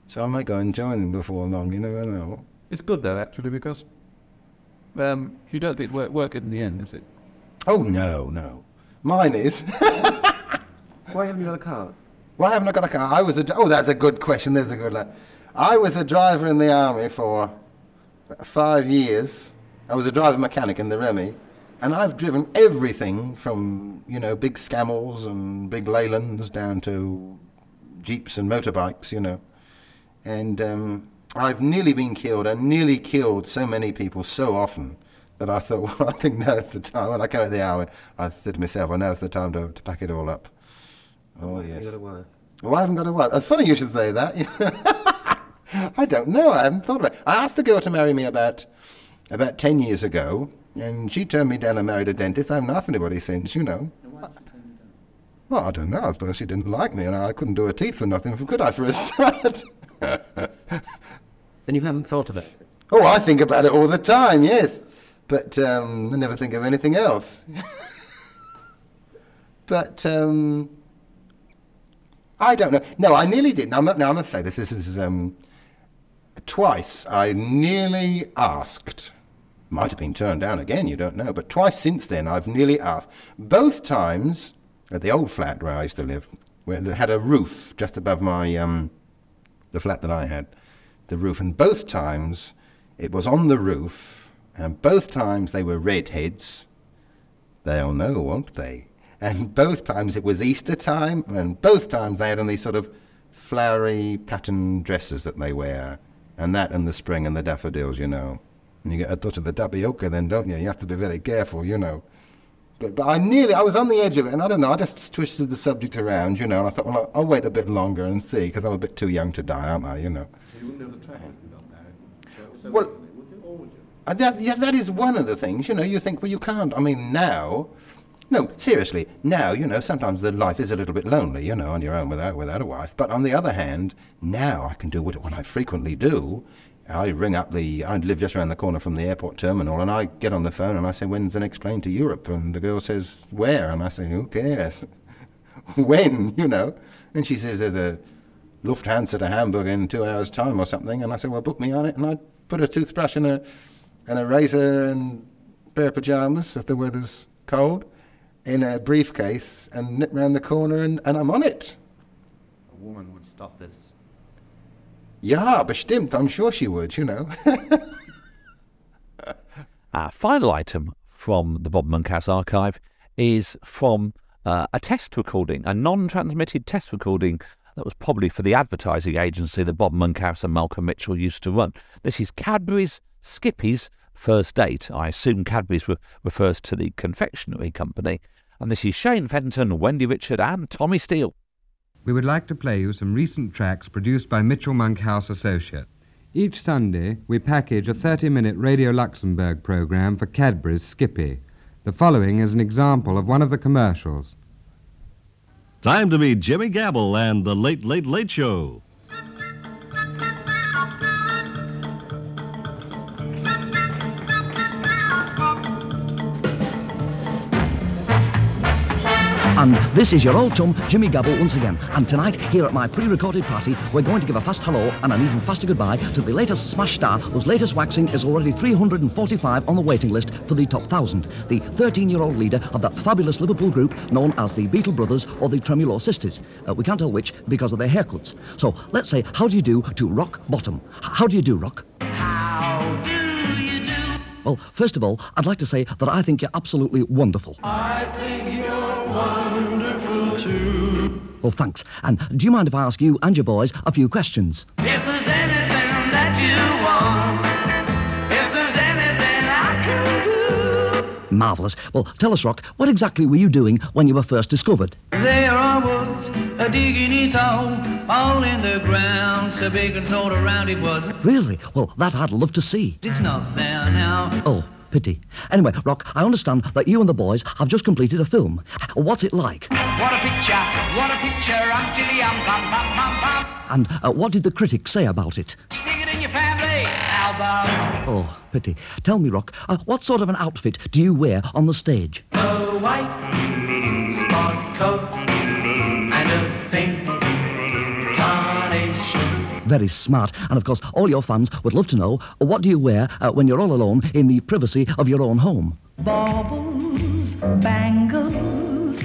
So I might go and join him before long. You never know. It's good though, actually, because Um, you don't think work, work in the end, is it? Oh no, no. Mine is. Why haven't you got a car? Why haven't I got a car? I was a. Oh, that's a good question. There's a good one. I was a driver in the army for five years. I was a driver mechanic in the REME, and I've driven everything from you know big Scammells and big Leylands down to jeeps and motorbikes. You know, and um, I've nearly been killed and nearly killed so many people so often that I thought, well, I think now's the time. When I came out of the army, I said to myself, well, now's the time to, to pack it all up. Oh, yes. You got a wife. Well, I haven't got a wife. It's funny you should say that. I don't know. I haven't thought about it. I asked a girl to marry me about about ten years ago, and she turned me down and married a dentist. I haven't asked anybody since, you know. Well, I don't know. I suppose she didn't like me, and I couldn't do her teeth for nothing, could I, for a start? Then you haven't thought of it. oh, I think about it all the time, yes. But um, I never think of anything else. but um, I don't know. No, I nearly did. Now, now I must say this. This is um, twice I nearly asked. Might have been turned down again. You don't know. But twice since then, I've nearly asked. Both times at the old flat where I used to live, where it had a roof just above my um, the flat that I had, the roof, and both times it was on the roof, and both times they were redheads. They'll know, won't they? And both times it was Easter time, and both times they had on these sort of flowery patterned dresses that they wear, and that and the spring and the daffodils, you know. And you get a touch of the tapioca then, don't you? You have to be very careful, you know. But, but I nearly, I was on the edge of it, and I don't know, I just twisted the subject around, you know, and I thought, well, I'll, I'll wait a bit longer and see, because I'm a bit too young to die, aren't I, you know. You wouldn't know the track if you got married. So Well- would you, or would you? Uh, that, yeah, that is one of the things, you know, you think, well, you can't. I mean, now, no, seriously, now, you know, sometimes the life is a little bit lonely, you know, on your own without, without a wife. But on the other hand, now I can do what, what I frequently do. Oh, I ring up the, I live just around the corner from the airport terminal, and I get on the phone and I say, when's the next plane to Europe? And the girl says, where? And I say, who cares? when, you know? And she says, there's a Lufthansa to Hamburg in two hours' time or something. And I said, well, book me on it. And I put a toothbrush and a, and a razor and a pair of pajamas if the weather's cold in a briefcase and nip round the corner and, and I'm on it. A woman would stop this. Ja, bestimmt. I'm sure she would, you know. Our final item from the Bob Monkhouse archive is from uh, a test recording, a non transmitted test recording that was probably for the advertising agency that Bob Monkhouse and Malcolm Mitchell used to run. This is Cadbury's Skippy's first date. I assume Cadbury's re- refers to the confectionery company. And this is Shane Fenton, Wendy Richard, and Tommy Steele. We would like to play you some recent tracks produced by Mitchell Monkhouse Associate. Each Sunday, we package a 30 minute Radio Luxembourg program for Cadbury's Skippy. The following is an example of one of the commercials. Time to meet Jimmy Gabble and the Late Late Late Show. And this is your old chum, Jimmy Gabble, once again. And tonight, here at my pre-recorded party, we're going to give a fast hello and an even faster goodbye to the latest smash star whose latest waxing is already 345 on the waiting list for the top 1,000. The 13-year-old leader of that fabulous Liverpool group known as the Beatle Brothers or the Tremolo Sisters. Uh, we can't tell which because of their haircuts. So let's say, how do you do to Rock Bottom? H- how do you do, Rock? Well, first of all, I'd like to say that I think you're absolutely wonderful. I think you're wonderful too. Well, thanks. And do you mind if I ask you and your boys a few questions? If there's anything that you want, if there's anything I can do, Marvellous. Well, tell us, Rock, what exactly were you doing when you were first discovered? there I was, digging his hole, all in the ground, so big and sort of round it was. Really? Well, that I'd love to see. It's not there now. Oh, pity. Anyway, Rock, I understand that you and the boys have just completed a film. What's it like? What a picture, what a picture, I'm chilly, I'm bum, bum, bum, bum. And uh, what did the critics say about it? Stick it in your family album. Oh, pity. Tell me, Rock, uh, what sort of an outfit do you wear on the stage? A white spot coat very smart. And of course, all your fans would love to know what do you wear uh, when you're all alone in the privacy of your own home? Baubles, bangles,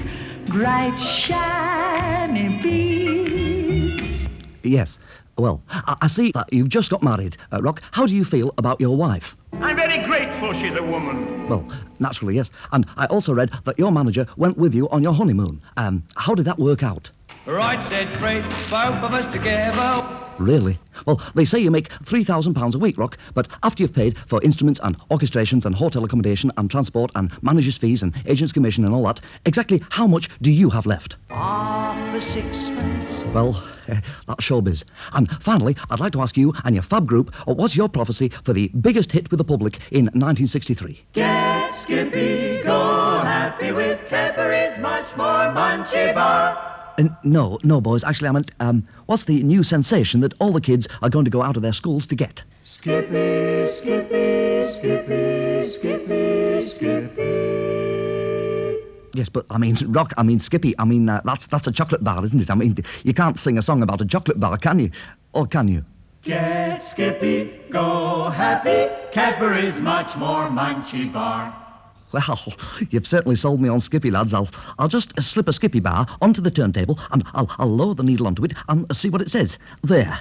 bright shiny beads. Yes. Well, I, I see that you've just got married. Uh, Rock, how do you feel about your wife? I'm very grateful she's a woman. Well, naturally, yes. And I also read that your manager went with you on your honeymoon. Um, how did that work out? Right, said Fred, both of us together. Really? Well, they say you make £3,000 a week, Rock, but after you've paid for instruments and orchestrations and hotel accommodation and transport and manager's fees and agent's commission and all that, exactly how much do you have left? Half a sixpence. Well, eh, that's showbiz. And finally, I'd like to ask you and your fab group, uh, what's your prophecy for the biggest hit with the public in 1963? Get Skippy, go happy with Cadbury's much more munchy bar. Uh, no, no, boys. Actually, I meant, um, what's the new sensation that all the kids are going to go out of their schools to get? Skippy, Skippy, Skippy, Skippy, Skippy. Yes, but I mean, Rock, I mean, Skippy, I mean, uh, that's, that's a chocolate bar, isn't it? I mean, you can't sing a song about a chocolate bar, can you? Or can you? Get Skippy, go happy. Cadbury's much more munchy bar. Well, you've certainly sold me on Skippy, lads. I'll, I'll just slip a Skippy bar onto the turntable and I'll, I'll lower the needle onto it and see what it says. There.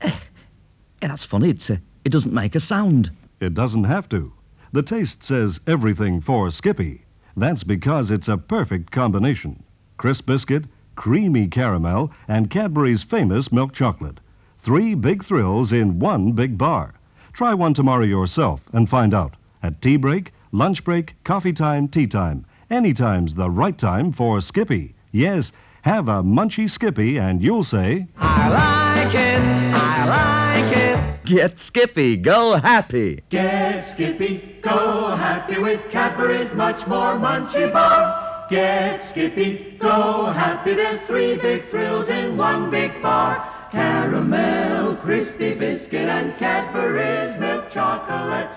Eh, eh, that's funny. It's, uh, it doesn't make a sound. It doesn't have to. The taste says everything for Skippy. That's because it's a perfect combination. Crisp biscuit, creamy caramel, and Cadbury's famous milk chocolate. Three big thrills in one big bar. Try one tomorrow yourself and find out. At tea break, lunch break, coffee time, tea time. Anytime's the right time for Skippy. Yes, have a munchy Skippy and you'll say, I like it, I like it. Get Skippy, go happy. Get Skippy, go happy with Cadbury's much more munchy bar. Get Skippy, go happy. There's three big thrills in one big bar. Caramel, crispy biscuit, and Cadbury's milk chocolate.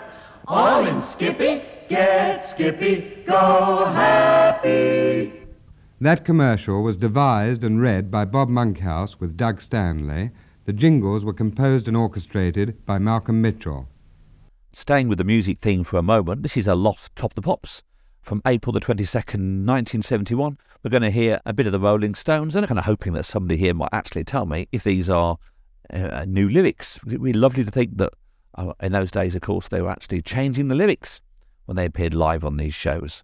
All in Skippy. Get Skippy, go happy. That commercial was devised and read by Bob Monkhouse with Doug Stanley. The jingles were composed and orchestrated by Malcolm Mitchell. Staying with the music theme for a moment, this is a lost Top the Pops. From April the 22nd, 1971, we're going to hear a bit of the Rolling Stones, and I'm kind of hoping that somebody here might actually tell me if these are uh, new lyrics. It'd be lovely to think that uh, in those days, of course, they were actually changing the lyrics when they appeared live on these shows.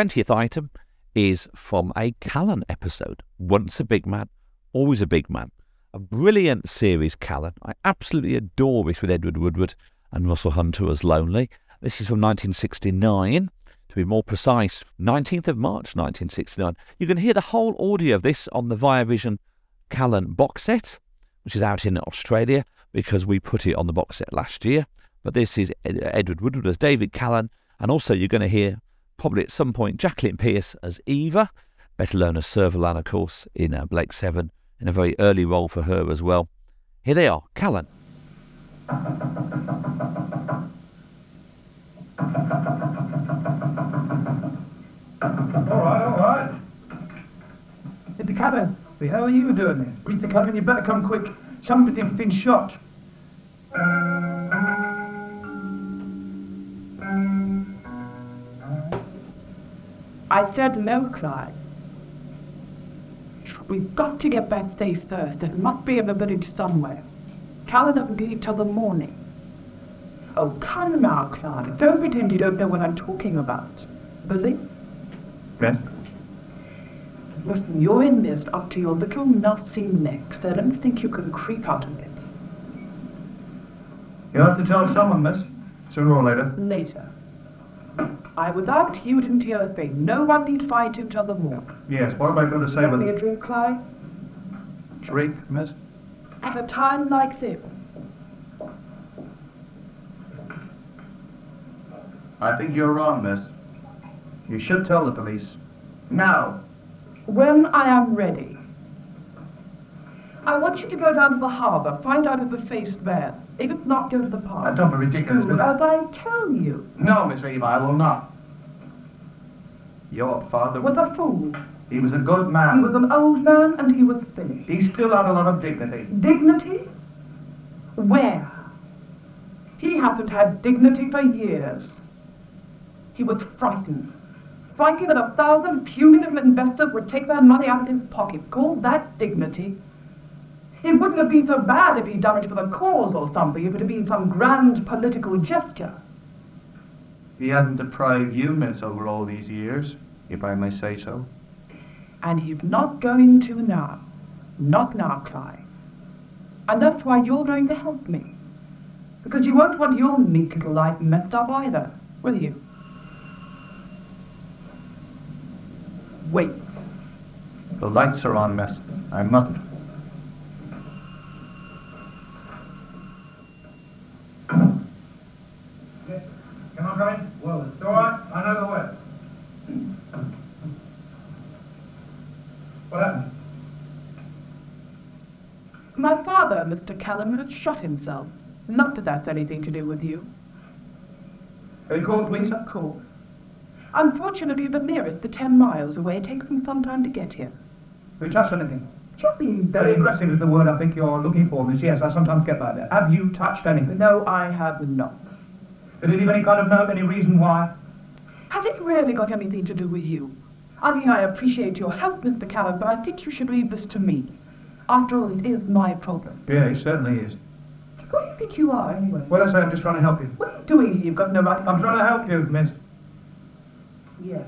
20th item is from a Callan episode. Once a big man, always a big man. A brilliant series, Callan. I absolutely adore it with Edward Woodward and Russell Hunter as Lonely. This is from 1969. To be more precise, 19th of March 1969. You can hear the whole audio of this on the Viavision Callan box set, which is out in Australia because we put it on the box set last year. But this is Edward Woodward as David Callan, and also you're going to hear probably at some point Jacqueline Pearce as Eva, better known as Servalan, of course, in uh, Blake Seven, in a very early role for her as well. Here they are, Callan. All right, all right. In the cabin. Hell are you doing there? Reach the cabin, you better come quick. Somebody's been shot. I said no, Clyde. We've got to get back safe first. It must be in the village somewhere. Callan doesn't leave till the morning. Oh, come now, Clyde. Don't pretend you don't know what I'm talking about. Billy? Yes? Listen, you're in this up to your little nothing necks. I don't think you can creep out of it. You'll have to tell someone, miss. Sooner or later. Later. I would without you didn't hear a thing. No one need fight him till the morning. Yes, what am I going to say Get with me a drink, Clyde? Drink, miss? At a time like this. I think you're wrong, miss. You should tell the police. Now, when I am ready, I want you to go down to the harbour, find out if the faced man, if it's not, go to the park. Don't be ridiculous, miss. as I tell you. No, Miss Eva, I will not. Your father Was a fool. He was a good man. He was an old man and he was finished. He still had a lot of dignity. Dignity? Where? He hasn't had dignity for years. He was frightened. Frightened that a thousand punitive investors would take their money out of his pocket. Call that dignity? It wouldn't have been so bad if he'd done it for the cause or something, if it had been some grand political gesture. He hasn't deprived you, miss, over all these years, if I may say so. And he's not going to now. Not now, Clive. And that's why you're going to help me. Because you won't want your meek little life messed up either, will you? Wait. The lights are on, miss. I mustn't. Can I come in? Well, it's all right. I know the way. What happened? My father, Mr. Callan, has shot himself. Not that that's anything to do with you. Are you called, please? Of course. Unfortunately, the nearest, the ten miles away, it takes me some time to get here. Have you touched anything? Being very aggressive is the word I think you're looking for, miss. Yes, I sometimes get like that. Have you touched anything? No, I have not. Did it leave any kind of note, any reason why? Has it really got anything to do with you? I mean, I appreciate your help, Mr. Callan, but I think you should leave this to me. After all, it is my problem. Yeah, it certainly is. Who do you think you are, anyway? Well, I say I'm just trying to help you. What are you doing here? You've got no right... I'm trying to help you, miss. Yes.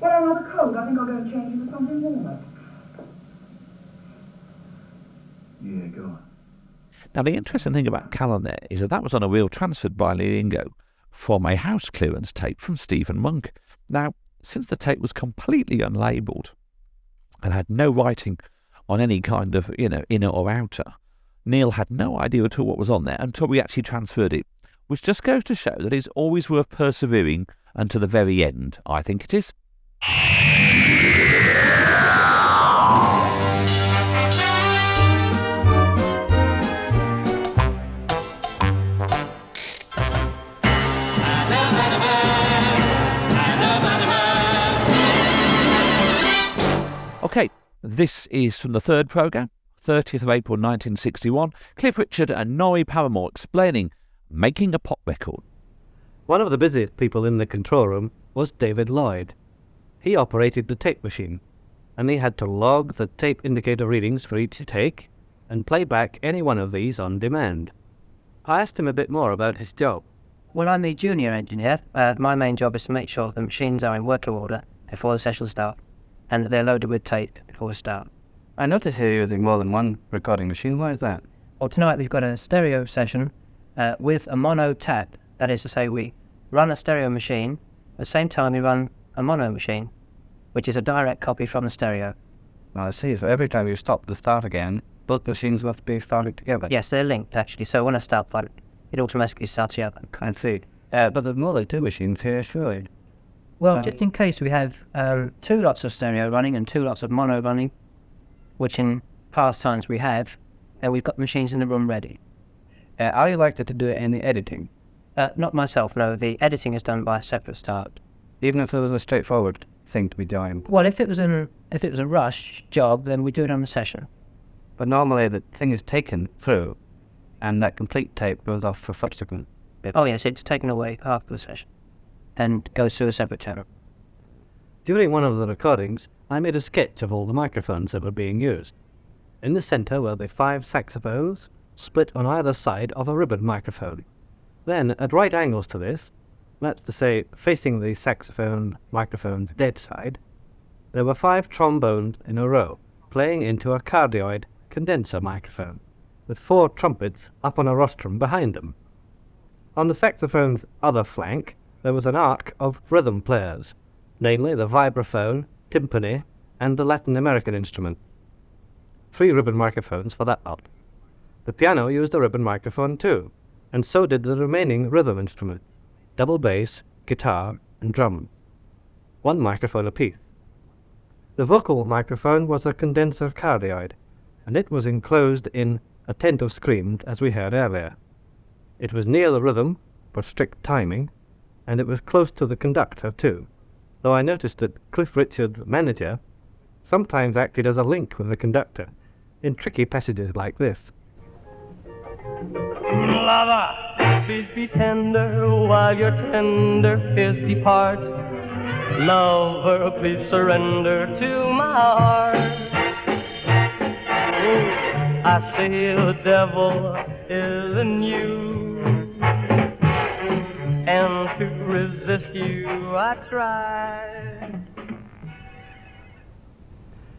Well, I'm rather cold. I think I'll go and change into something warmer. Yeah, go on. Now, the interesting thing about Callan there is that that was on a reel transferred by Neil Ingoe from a house clearance tape from Stephen Monk. Now, since the tape was completely unlabelled and had no writing on any kind of, you know, inner or outer, Neil had no idea at all what was on there until we actually transferred it, which just goes to show that it's always worth persevering until the very end. I think it is. Okay, this is from the third programme, 30th of April 1961. Cliff Richard and Norrie Paramor explaining making a pop record. One of the busiest people in the control room was David Lloyd. He operated the tape machine, and he had to log the tape indicator readings for each take and play back any one of these on demand. I asked him a bit more about his job. Well, I'm the junior engineer. Uh, my main job is to make sure the machines are in working order before the session starts, and that they're loaded with tape before we start. I notice here you're using more than one recording machine. Why is that? Well, tonight we've got a stereo session uh, with a mono tap. That is to say, we run a stereo machine at the same time we run a mono machine, which is a direct copy from the stereo. Well, I see. So every time you stop to start again, both machines must be started together. Yes, they're linked actually. So when I start one, it automatically starts the other. I see. Uh, but there's more than two machines here, surely. Well, just in case we have um, two lots of stereo running and two lots of mono running, which in past times we have, and we've got machines in the room ready. Uh, are you likely to do any editing? Uh, not myself, no. The editing is done by a separate start. Even if it was a straightforward thing to be done. Well, if it was an if it was a rush job, then we do it on the session. But normally the thing is taken through, and that complete tape goes off for subsequent. Oh yes, it's taken away after the session, and goes through a separate channel. During one of the recordings, I made a sketch of all the microphones that were being used. In the center were the five saxophones, split on either side of a ribbon microphone. Then, at right angles to this, that's to say, facing the saxophone microphone's dead side, there were five trombones in a row, playing into a cardioid condenser microphone, with four trumpets up on a rostrum behind them. On the saxophone's other flank, there was an arc of rhythm players, namely the vibraphone, timpani, and the Latin American instrument. Three ribbon microphones for that part. The piano used a ribbon microphone too, and so did the remaining rhythm instrument, double bass, guitar, and drum. One microphone apiece. The vocal microphone was a condenser cardioid, and it was enclosed in attentive screams as we heard earlier. It was near the rhythm, for strict timing, and it was close to the conductor too, though I noticed that Cliff Richard's manager sometimes acted as a link with the conductor in tricky passages like this. Lover, please be tender while your tender fears depart. Lover, please surrender to my heart. I say the devil is in you, and to resist you I try.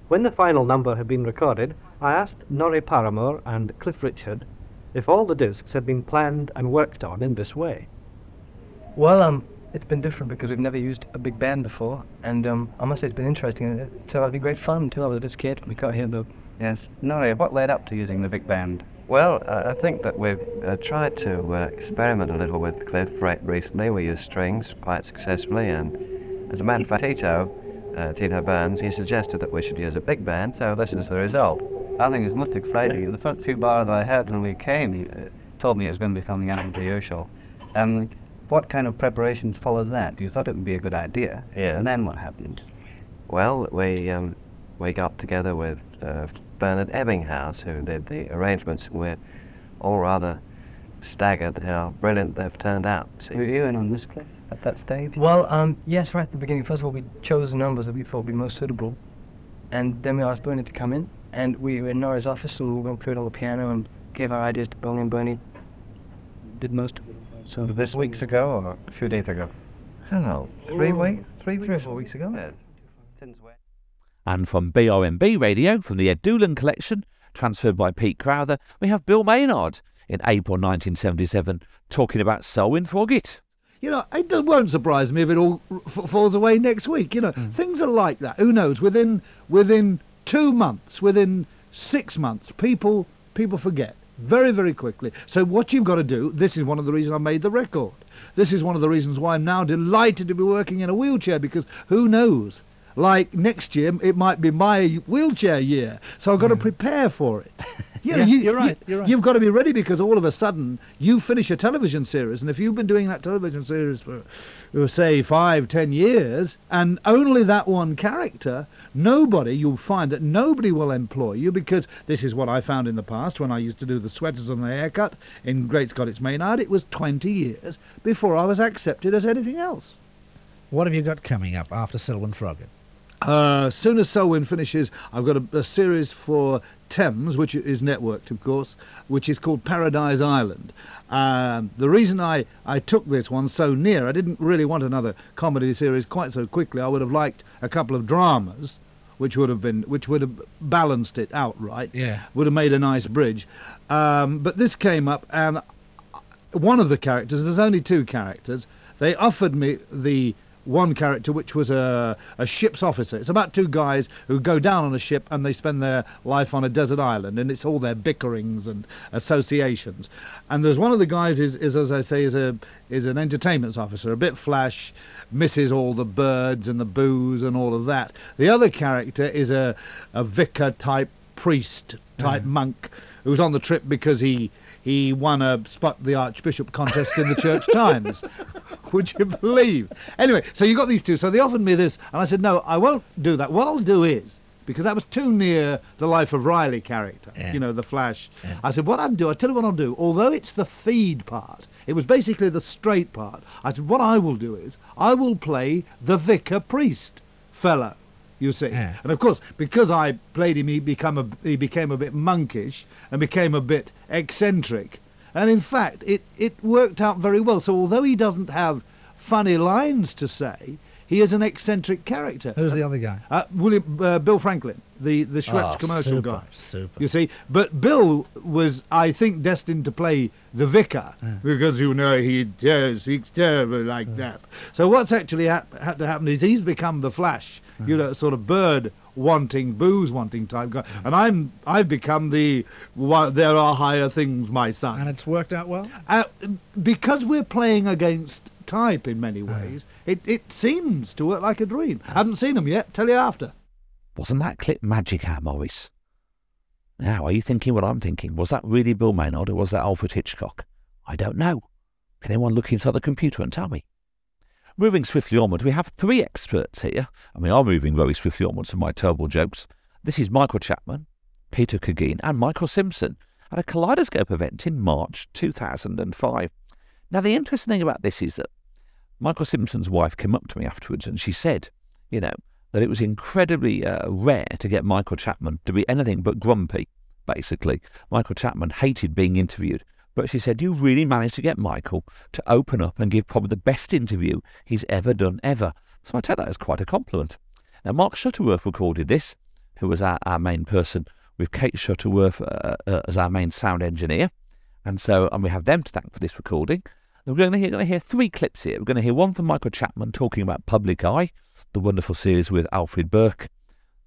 When the final number had been recorded, I asked Norrie Paramor and Cliff Richard if all the discs had been planned and worked on in this way. Well, um, it's been different because we've never used a big band before, and um, I must say it's been interesting. So It turned out to be great fun until I was this kid. We can't hear the. Yes, Norrie, what led up to using the big band? Well, uh, I think that we've uh, tried to uh, experiment a little with Cliff right recently. We used strings quite successfully, and as a matter of fact, Tito, uh, Tito Burns, he suggested that we should use a big band, so this is the result. I think it's not too exciting. The first few bars I heard when we came, he uh, told me it was going to be coming out into your show. Um, what kind of preparations followed that? You thought it would be a good idea. Yeah. And then what happened? Well, we um, we got together with uh, Bernard Ebbinghouse, who did the arrangements. We're all rather staggered at how brilliant they've turned out. Were you in on this, Cliff, at that stage? Well, um, yes, right at the beginning. First of all, we chose the numbers that we thought would be most suitable, and then we asked Bernie to come in, and we were in Nora's office, and we went through it on the piano and gave our ideas to Bernie, and Bernie did most of it. So this weeks ago or a few days ago? I don't know, three weeks, three, three or four weeks ago. And from BRMB Radio, from the Ed Doolan collection, transferred by Pete Crowther, we have Bill Maynard in April 1977 talking about Selwyn Froggitt. You know, it won't surprise me if it all f- falls away next week. You know, hmm. things are like that. Who knows? Within within two months, within six months, people people forget very very quickly. So what you've got to do. This is one of the reasons I made the record. This is one of the reasons why I'm now delighted to be working in a wheelchair because who knows? Like next year, it might be my wheelchair year, so I've got to prepare for it. You know, Yeah, you, you're right, You, you're right. You've got to be ready because all of a sudden you finish a television series, and if you've been doing that television series for, uh, say, five, ten years, and only that one character, nobody, you'll find that nobody will employ you because this is what I found in the past when I used to do the sweaters and the haircut in Great Scott It's Maynard. It was 20 years before I was accepted as anything else. What have you got coming up after Selwyn Froggitt? Uh, as soon as Selwyn finishes, I've got a, a series for Thames, which is networked, of course, which is called Paradise Island. Um, the reason I, I took this one so near, I didn't really want another comedy series quite so quickly. I would have liked a couple of dramas, which would have been which would have balanced it out right. Yeah. Would have made a nice bridge. Um, but this came up, and one of the characters. There's only two characters. They offered me the one character, which was a, a ship's officer. It's about two guys who go down on a ship and they spend their life on a desert island, and it's all their bickerings and associations. And there's one of the guys is, is as I say, is a is an entertainment officer, a bit flash, misses all the birds and the booze and all of that. The other character is a a vicar type priest type monk who's on the trip because he he won a spot the archbishop contest in the church times would you believe? Anyway so you got these two. So they offered me this and i said no i won't do that. What i'll do is because that was too near the life of riley character you know the flash. I said what i'll do i'll tell you what i'll do. Although it's the feed part it was basically the straight part i said what i will do is i will play the vicar priest fellow you see. And of course, because I played him, he become a he became a bit monkish and became a bit eccentric. And in fact, it it worked out very well. So although he doesn't have funny lines to say, he is an eccentric character. Who's the other guy? Uh, William uh, Bill Franklyn, the the Schweppes Oh, commercial super, guy. super. You see, but Bill was, I think, destined to play the vicar because you know he ter- speaks terribly like that. So what's actually hap- had to happen is he's become the Flash, you know, sort of bird wanting, booze wanting type guy, and I'm I've become the one, there are higher things, my son. And it's worked out well. Uh, because we're playing against type in many ways, it, it seems to work like a dream. Haven't seen them yet. Tell you after. Wasn't that clip magic, Al Morris? Now, are you thinking what I'm thinking? Was that really Bill Maynard or was that Alfred Hitchcock? I don't know. Can anyone look inside the computer and tell me? Moving swiftly onward, we have three experts here. I mean, I'm moving very swiftly onwards from my terrible jokes. This is Michael Chapman, Peter Cregeen, and Michael Simpson at a Kaleidoscope event in March 2005. Now, the interesting thing about this is that Michael Simpson's wife came up to me afterwards and she said, you know, that it was incredibly uh, rare to get Michael Chapman to be anything but grumpy, basically. Michael Chapman hated being interviewed, but she said, You really managed to get Michael to open up and give probably the best interview he's ever done, ever. So I take that as quite a compliment. Now, Mark Shuttleworth recorded this, who was our, our main person, with Kate Shuttleworth uh, uh, as our main sound engineer. And so and we have them to thank for this recording. We're going to, hear, going to hear three clips here. We're going to hear one from Michael Chapman talking about Public Eye, the wonderful series with Alfred Burke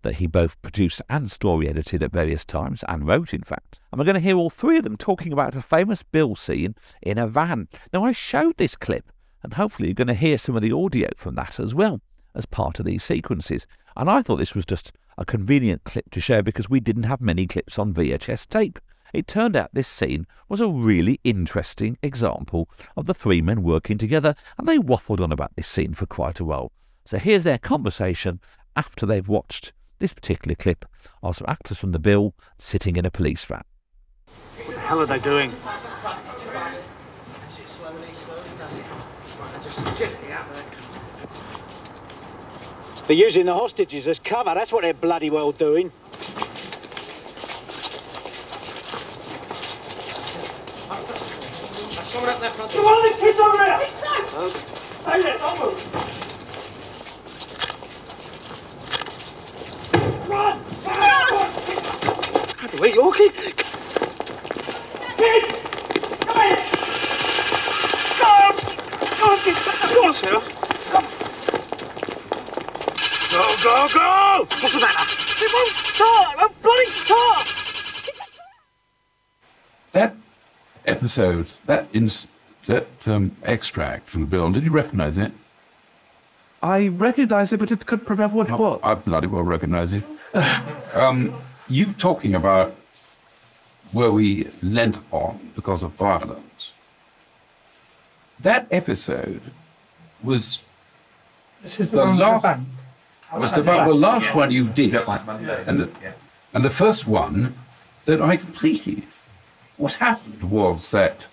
that he both produced and story edited at various times, and wrote, in fact. And we're going to hear all three of them talking about a famous Bill scene in a van. Now, I showed this clip, and hopefully you're going to hear some of the audio from that as well as part of these sequences. And I thought this was just a convenient clip to share because we didn't have many clips on VHS tape. It turned out this scene was a really interesting example of the three men working together, and they waffled on about this scene for quite a while. So here's their conversation after they've watched this particular clip are some actors from the bill sitting in a police van. What the hell are they doing? They're using the hostages as cover. That's what they're bloody well doing. Someone up there front. You want the kids over here? Stay there, don't move. Run! Out the way, Yorkie. Kids! Come here! Go! Go on, kids! Go on, Sarah. Go, go, go! What's the matter? It won't start! It won't bloody start! That episode, that ins- that um, extract from the bill, did you recognise it? I recognise it, but it could prevent what it was. I bloody well recognise it. um, you talking about where we lent on because of violence. That episode was This is the, the, one the last bank. was about the last one you did, and the, and the first one that I completed. What happened was that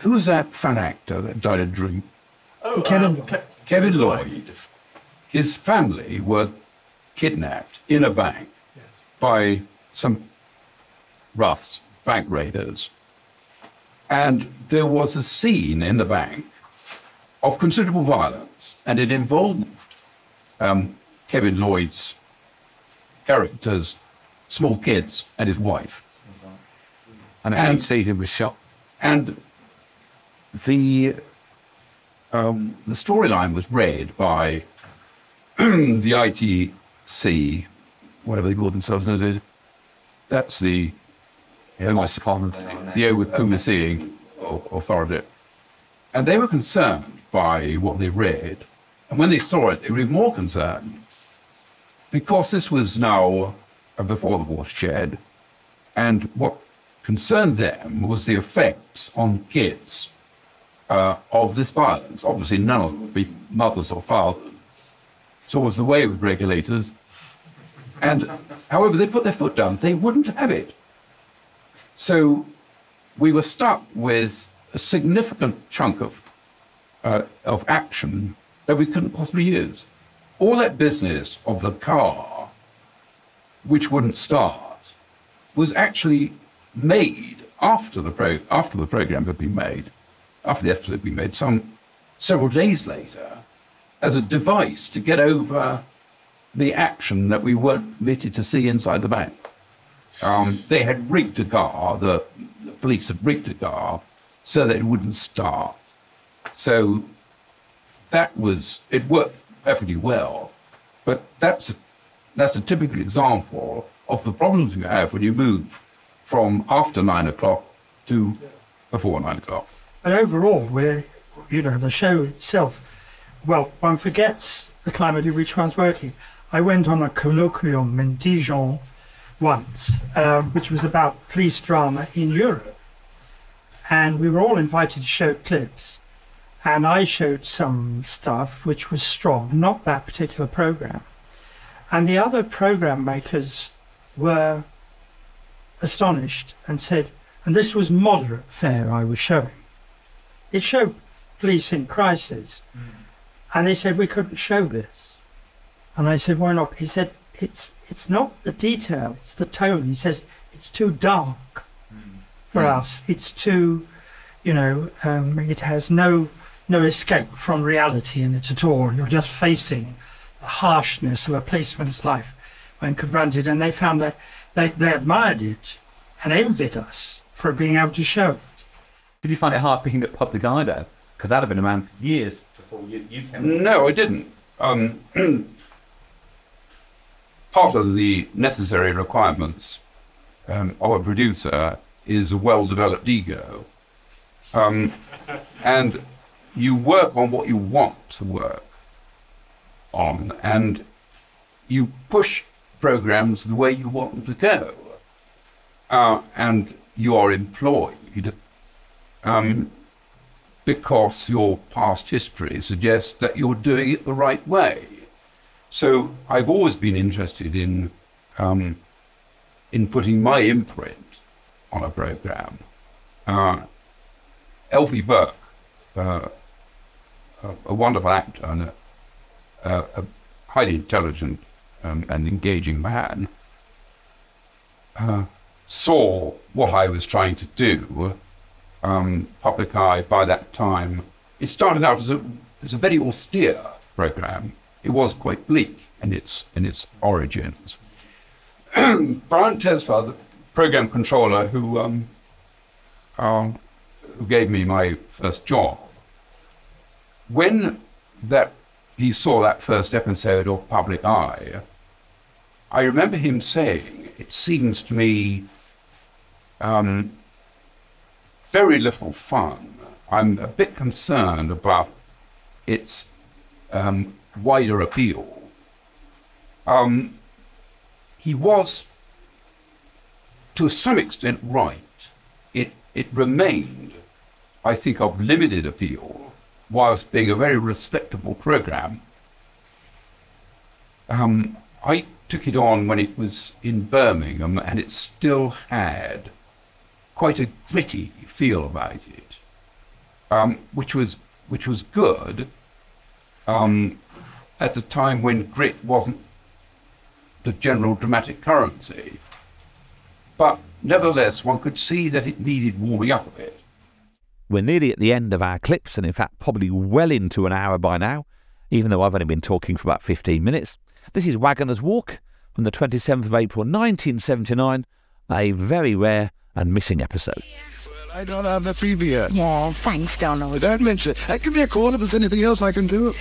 who was that fat actor that died of drink? Oh, um, Kevin Lloyd. Kevin Lloyd. His family were kidnapped in a bank, by some roughs, bank raiders. And there was a scene in the bank of considerable violence, and it involved um, Kevin Lloyd's characters, small kids, and his wife. And a seat was shot. And the um, the storyline was read by the ITC, whatever they call themselves nowadays. That's the the overseeing authority. And they were concerned by what they read. And when they saw it, they were even more concerned. Because this was now before the watershed, and what concerned them was the effects on kids uh, of this violence. Obviously, none of them would be mothers or fathers. So was the way with regulators. And however they put their foot down, they wouldn't have it. So we were stuck with a significant chunk of, uh, of action that we couldn't possibly use. All that business of the car, which wouldn't start, was actually made after the, pro- after the program had been made, after the episode had been made, some several days later, as a device to get over the action that we weren't permitted to see inside the bank. Um, they had rigged a car, the, the police had rigged a car so that it wouldn't start. So that was, it worked perfectly well. But that's, that's a typical example of the problems you have when you move from after nine o'clock to before nine o'clock. But overall, we're, you know, the show itself, well, one forgets the climate in which one's working. I went on a colloquium in Dijon once, uh, which was about police drama in Europe. And we were all invited to show clips. And I showed some stuff which was strong, not that particular program. And the other program makers were astonished and said, and this was moderate fare I was showing. It showed police in crisis. And they said, we couldn't show this. And I said, why not? He said, it's it's not the detail, it's the tone. He says it's too dark for Mm. us. It's too, you know, um, it has no no escape from reality in it at all. You're just facing the harshness of a policeman's life when confronted. And they found that they, they admired it and envied us for being able to show it. Did you find it hard picking up Public Eye though? Because that had been around for years before you, you came. No, I didn't. Um, part of the necessary requirements um, of a producer is a well-developed ego, um, and you work on what you want to work on, and you push programs the way you want them to go, uh, and you are employed um, because your past history suggests that you're doing it the right way. So I've always been interested in um, in putting my imprint on a program. Uh, Alfie Burke, uh, a, a wonderful actor and a, a, a highly intelligent um, and engaging man, uh, saw what I was trying to do. Um, Public Eye by that time, it started out as a, as a very austere program. It was quite bleak in its in its origins. Brian Tesler, the program controller who um, uh, who gave me my first job, when that he saw that first episode of Public Eye, I remember him saying, "It seems to me um, very little fun. I'm a bit concerned about its um, wider appeal." Um, he was, to some extent, right. It it remained, I think, of limited appeal, whilst being a very respectable program. Um, I took it on when it was in Birmingham, and it still had quite a gritty feel about it, um, which was which was good um, at the time when grit wasn't the general dramatic currency. But nevertheless, one could see that it needed warming up a bit. We're nearly at the end of our clips, and in fact, probably well into an hour by now, even though I've only been talking for about 15 minutes. This is Waggoners' Walk from the 27th of April 1979, a very rare and missing episode. I don't have the fever yet. Yeah, thanks, Donald. Don't mention it. Uh, give me a call if there's anything else I can do.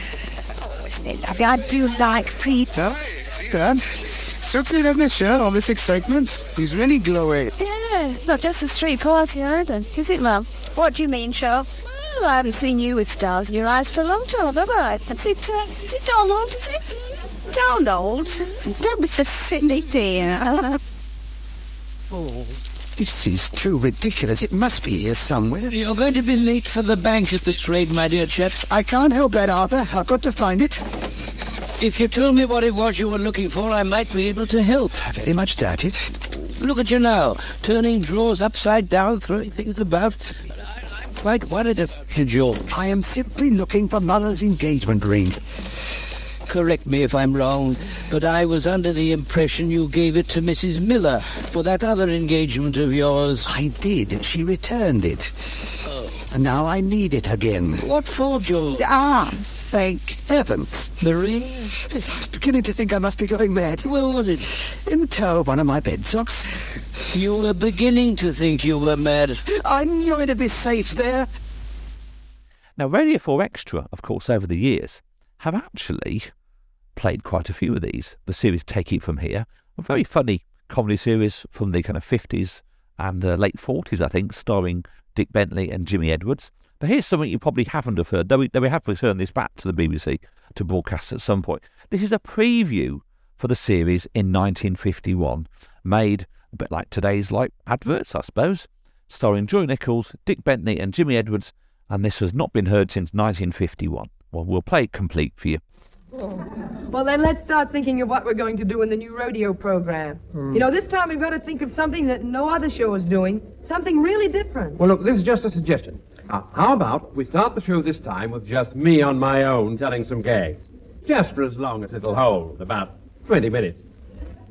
Oh, isn't it lovely? I do like Pete. Yeah, see that? Strictly doesn't it share all this excitement? He's really glowing. Yeah, not just a street party either, is it, Mum? What do you mean, Cheryl? Well, I haven't seen you with stars in your eyes for a long time, have I? Is it, uh, is it Donald, is it? Donald? Don't be so silly, dear. Oh, this is too ridiculous. It must be here somewhere. You're going to be late for the bank at this rate, my dear chap. I can't help that, Arthur. I've got to find it. If you told me what it was you were looking for, I might be able to help. I very much doubt it. Look at you now, turning drawers upside down, throwing things about. I'm quite worried about you, George. I am simply looking for Mother's engagement ring. Correct me if I'm wrong, but I was under the impression you gave it to Mrs. Miller for that other engagement of yours. I did. She returned it. Oh. And now I need it again. What for, George? Ah, thank heavens. The ring? Yes, I was beginning to think I must be going mad. Where was it? In the toe of one of my bed socks. You were beginning to think you were mad. I knew it'd be safe there. Now, Radio 4 Extra, of course, over the years, have actually played quite a few of these. The series Take It From Here, a very funny comedy series from the kind of 50s and uh, late 40s, I think, starring Dick Bentley and Jimmy Edwards. But here's something you probably haven't have heard, though we, though we have returned this back to the BBC to broadcast at some point. This is a preview for the series in 1951, made a bit like today's like adverts, I suppose, starring Joy Nichols, Dick Bentley and Jimmy Edwards, and this has not been heard since 1951. Well, we'll play it complete for you. Well, then let's start thinking of what we're going to do in the new rodeo program. You know, this time we've got to think of something that no other show is doing, something really different. Well, look, this is just a suggestion. Uh, how about we start the show this time with just me on my own telling some gags? Just for as long as it'll hold, about 20 minutes.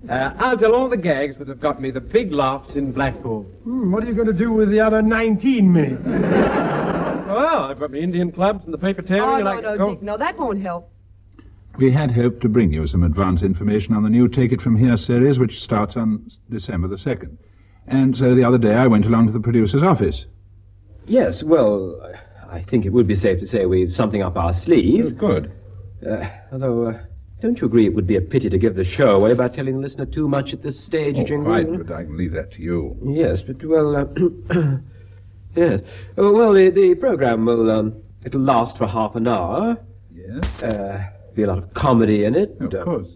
Uh, I'll tell all the gags that have got me the big laughs in Blackpool. Hmm, what are you going to do with the other 19 minutes? Well, I've got my Indian clubs and the paper tearing. Oh, and no, I no, Dick, no, that won't help. We had hoped to bring you some advance information on the new Take It From Here series, which starts on December the 2nd. And so the other day I went along to the producer's office. Yes, well, I think it would be safe to say we've something up our sleeve. Good. Uh, although, uh, don't you agree it would be a pity to give the show away by telling the listener too much at this stage, Oh, Jingle? quite, but I can leave that to you. Yes, but, well, uh, yes. Uh, well, the, the program will, um, it'll last for half an hour. Yes. Uh, be a lot of comedy in it. Of uh, course.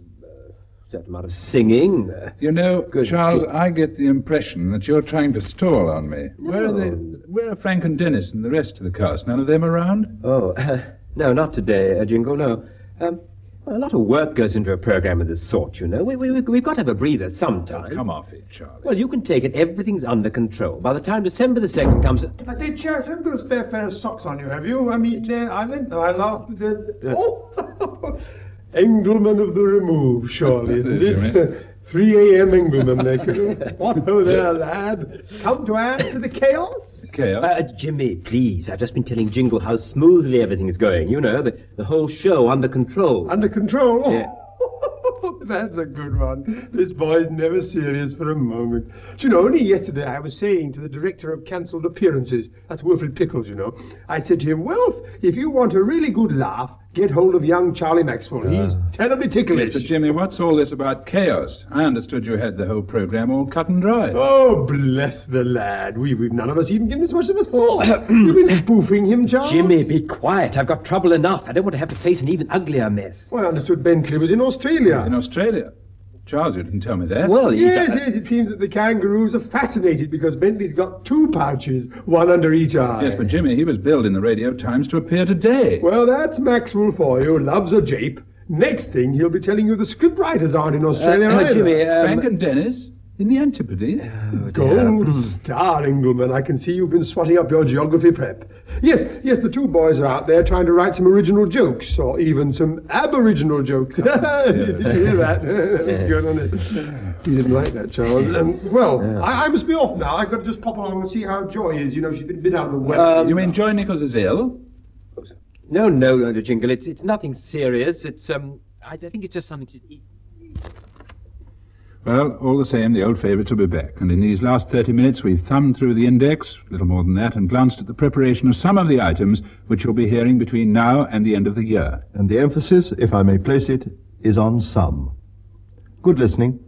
certain amount of singing. Uh, You know, Good. Charles, I get the impression that you're trying to stall on me. Where are they? Where are Frank and Denis and the rest of the cast? None of them around? Oh, no, not today, uh, Jingle, no. Um, well, a lot of work goes into a program of this sort, you know. We, we, we've got to have a breather sometime. Come off it, Charlie. Well, you can take it. Everything's under control. By the time December the 2nd comes... I did, Sheriff. Haven't got a fair pair of socks on you, have you? I mean, uh, Island? I laughed with the... Oh! Engelmann of the remove, surely, That isn't is, it? Jimmy. Uh, 3 a.m. Could. What ho there, lad? Come to add to the chaos? Chaos? Uh, Jimmy, please. I've just been telling Jingle how smoothly everything is going. You know, the, the whole show under control. Under control? Yeah. That's a good one. This boy's never serious for a moment. Do you know, only yesterday I was saying to the director of cancelled appearances, that's Wilfred Pickles, you know, I said to him, well, if you want a really good laugh, get hold of young Charlie Maxwell. Uh, He's terribly ticklish. Mr. Jimmy, what's all this about chaos? I understood you had the whole program all cut and dry. Oh, bless the lad. We, we've none of us even given as much of a thought. You've been spoofing him, Charles? Jimmy, be quiet. I've got trouble enough. I don't want to have to face an even uglier mess. Well, I understood Bentley was in Australia. In Australia? Charles, you didn't tell me that. Well, you Yes, yes, it seems that the kangaroos are fascinated because Bentley's got two pouches, one under each eye. Yes, but Jimmy, he was billed in the Radio Times to appear today. Well, that's Maxwell for you. Loves a jape. Next thing, he'll be telling you the scriptwriters aren't in Australia Uh, uh, either. Jimmy, um, Frank and Denis? In the Antipodes? Gold star, Engelmann. I can see you've been swatting up your geography prep. Yes, yes, the two boys are out there trying to write some original jokes, or even some aboriginal jokes. Did you hear that? Good on it. He didn't like that, Charles. Um, well, I, I must be off now. I've got to just pop along and see how Joy is. You know, she's been a bit out of the way. Um, you mean Joy Nichols is ill? No, no, Dr. Jingle. It's it's nothing serious. It's um, I, I think it's just something to eat. Well, all the same, the old favourites will be back, and in these last 30 minutes we've thumbed through the index, a little more than that, and glanced at the preparation of some of the items which you'll be hearing between now and the end of the year. And the emphasis, if I may place it, is on some. Good listening.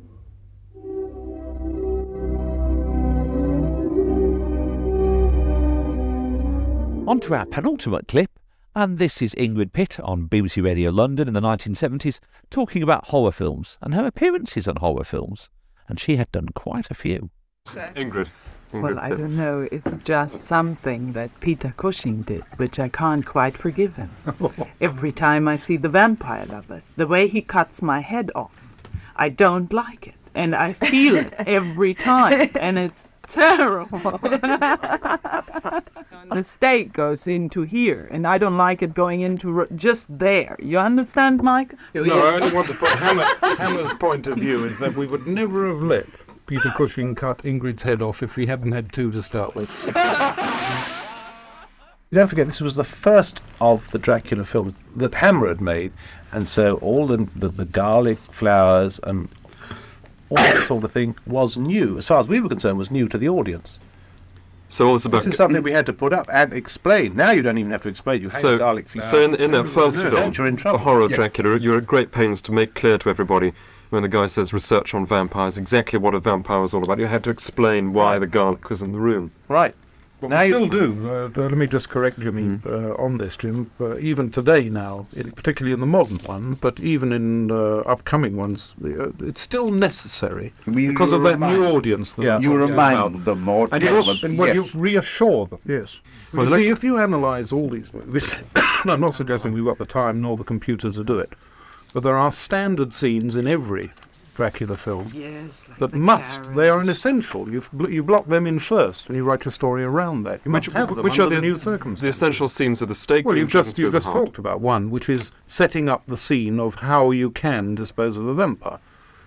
On to our penultimate clip, and this is Ingrid Pitt on BBC Radio London in the 1970s talking about horror films and her appearances on horror films. And she had done quite a few. Ingrid. Well, I don't know. It's just something that Peter Cushing did, which I can't quite forgive him. Every time I see the vampire lovers, the way he cuts my head off, I don't like it. And I feel it every time. And it's terrible. the stake goes into here, and I don't like it going into r- just there. You understand, Mike? No, I only want to put Hammer, Hammer's point of view is that we would never have let Peter Cushing cut Ingrid's head off if we hadn't had two to start with. Don't forget, this was the first of the Dracula films that Hammer had made, and so all the, the, the garlic flowers and all that sort of thing was new, as far as we were concerned, was new to the audience. So all this about This is something we had to put up and explain. Now you don't even have to explain. You so, so in, in that first No, film, you're in The. Horror of Yeah. Dracula, you're at great pains to make clear to everybody when the guy says research on vampires exactly what a vampire was all about. You had to explain why the garlic was in the room. Right. Well, Now we still do. Uh, let me just correct Jimmy Hmm. uh, on this, Jim. Uh, even today now, in, particularly in the modern one, but even in uh, upcoming ones, uh, it's still necessary because you of that new audience. That Yeah, you remind about. them more. And, you also, and well, yes. you reassure them. Yes. Well, you see, if you analyse all these I'm not suggesting we've got the time nor the computer to do it, but there are standard scenes in every Dracula film Yes, like that the must. They are an essential. You you block them in first, and you write your story around that. You must Which, them which are the, the new circumstances. the essential scenes of the stake? Well, you've just you've just heart. talked about one, which is setting up the scene of how you can dispose of a vampire.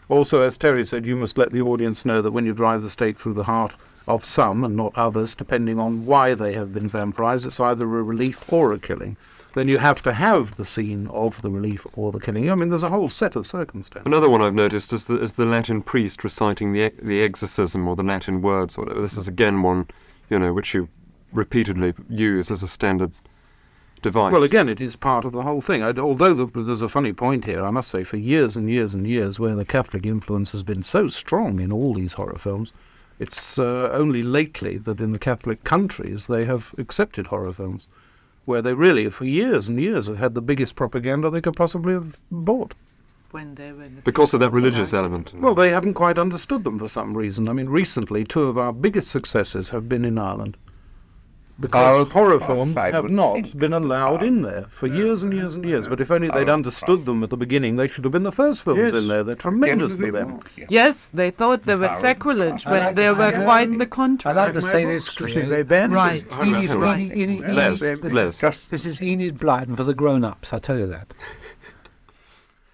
Also, as Terry said, you must let the audience know that when you drive the stake through the heart of some and not others, depending on why they have been vampirized, it's either a relief or a killing. Then you have to have the scene of the relief or the killing. I mean, there's a whole set of circumstances. Another one I've noticed is the, is the Latin priest reciting the the exorcism or the Latin words or whatever. This is again one, you know, which you repeatedly use as a standard device. Well, again, it is part of the whole thing. i although the, there's a funny point here, I must say, for years and years and years, where the Catholic influence has been so strong in all these horror films, it's uh, only lately that in the Catholic countries they have accepted horror films, where they really, for years and years, have had the biggest propaganda they could possibly have bought. When they were because of that religious element. Well, they haven't quite understood them for some reason. I mean, recently, two of our biggest successes have been in Ireland. Because horror films have not been allowed in there for years and years and years. But if only they'd understood them at the beginning, they should have been the first films in there. They're tremendous for them. Yes, they thought they were sacrilege, but they were quite the contrary. I'd like to say this, They Ben? Right. Enid, Right. Enid, Enid, Enid, Les, this, Les. Is this is Enid Blyton for the grown-ups, I tell you that.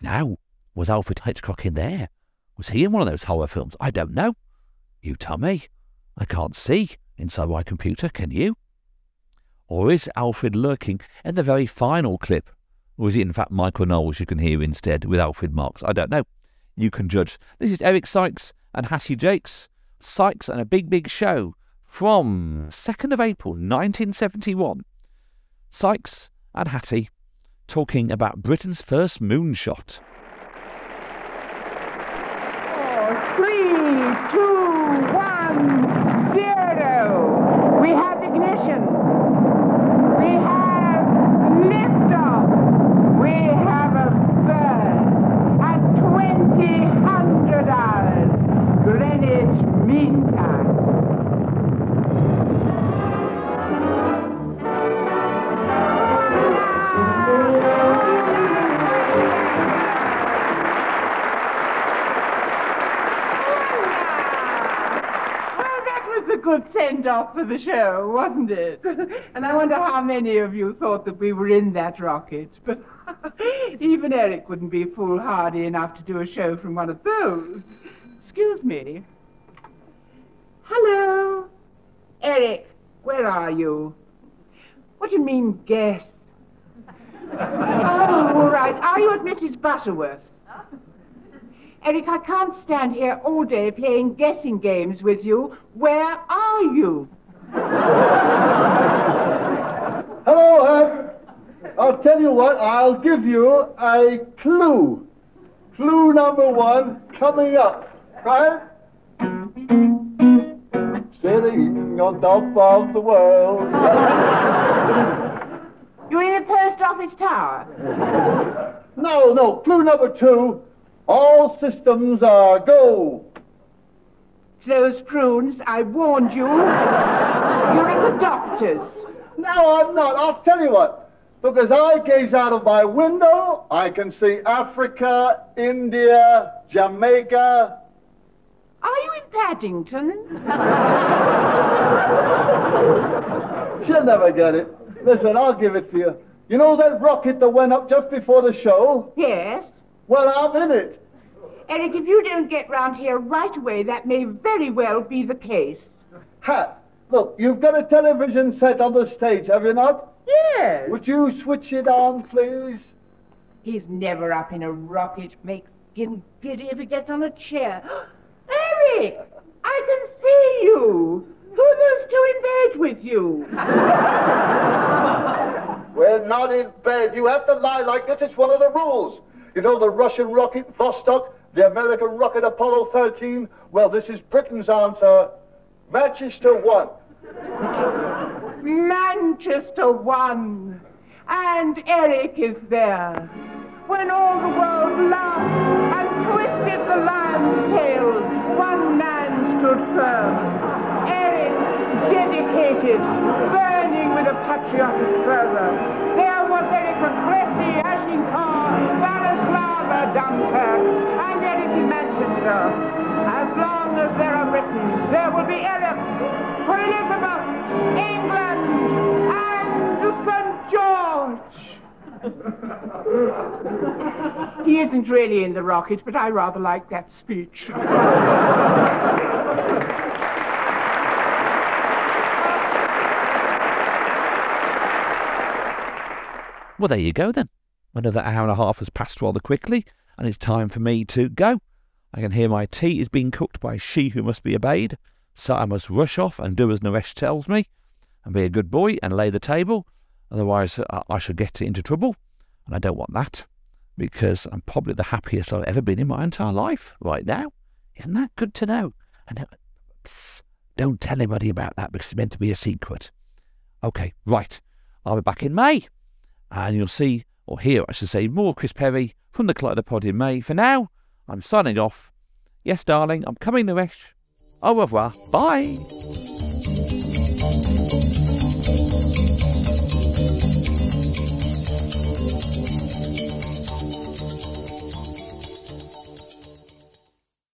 Now, was Alfred Hitchcock in there? Was he in one of those horror films? I don't know. You tell me. I can't see inside my computer, can you? Or is Alfred lurking in the very final clip? Or is it in fact Michael Knowles you can hear instead with Alfred Marks? I don't know. You can judge. This is Eric Sykes and Hattie Jacques. Sykes and a Big Big Show from 2nd of April 1971. Sykes and Hattie talking about Britain's first moonshot. Oh, three, two, one, zero. We have ignition. We have liftoff. We have a burn at 2000 hours, Greenwich Mean Time. Well, that was a good send off for the show, wasn't it? and I wonder how many of you thought that we were in that rocket. But even Eric wouldn't be foolhardy enough to do a show from one of those. Excuse me. Hello? Eric, where are you? What do you mean, guess? oh, all right. Are you at Mrs. Butterworth? Eric, I can't stand here all day playing guessing games with you. Where are you? Hello, Hank. I'll tell you what, I'll give you a clue. Clue number one coming up, right? Sitting on top of the world. You're in the post office tower. No, no, clue number two. All systems are go. Close croons, I warned you. You're in the doctor's. No, I'm not. I'll tell you what. Look, as I gaze out of my window, I can see Africa, India, Jamaica. Are you in Paddington? She'll never get it. Listen, I'll give it to you. You know that rocket that went up just before the show? Yes. Well, I'm in it. Eric, if you don't get round here right away, that may very well be the case. Ha! Look, you've got a television set on the stage, have you not? Yes. Would you switch it on, please? He's never up in a rocket. Make him giddy if he gets on a chair. Eric! I can see you! Who are to in bed with you? We're not in bed. You have to lie like this. It's one of the rules. You know the Russian rocket Vostok, the American rocket Apollo 13? Well, this is Britain's answer. Manchester 1. Manchester won. And Eric is there. When all the world laughed and twisted the lion's tail, one man stood firm. Eric, dedicated, burning with a patriotic fervor. There was Eric Crécy, Agincourt, Balaclava, Dunkirk, and Eric in Manchester. Long as there are Britons, there will be Erics for Elizabeth, England, and St. George. he isn't really in the rocket, but I rather like that speech. Well, there you go then. Another hour and a half has passed rather quickly, and it's time for me to go. I can hear my tea is being cooked by she who must be obeyed, so I must rush off and do as Naresh tells me, and be a good boy and lay the table. Otherwise, uh, I shall get into trouble, and I don't want that, because I'm probably the happiest I've ever been in my entire life right now. Isn't that good to know? And uh, don't tell anybody about that because it's meant to be a secret. Okay, right. I'll be back in May and you'll see, or hear, I should say, more Chris Perry from the Kaleidopod in May. For now, I'm signing off. Yes, darling, I'm coming, Naresh. Au revoir. Bye.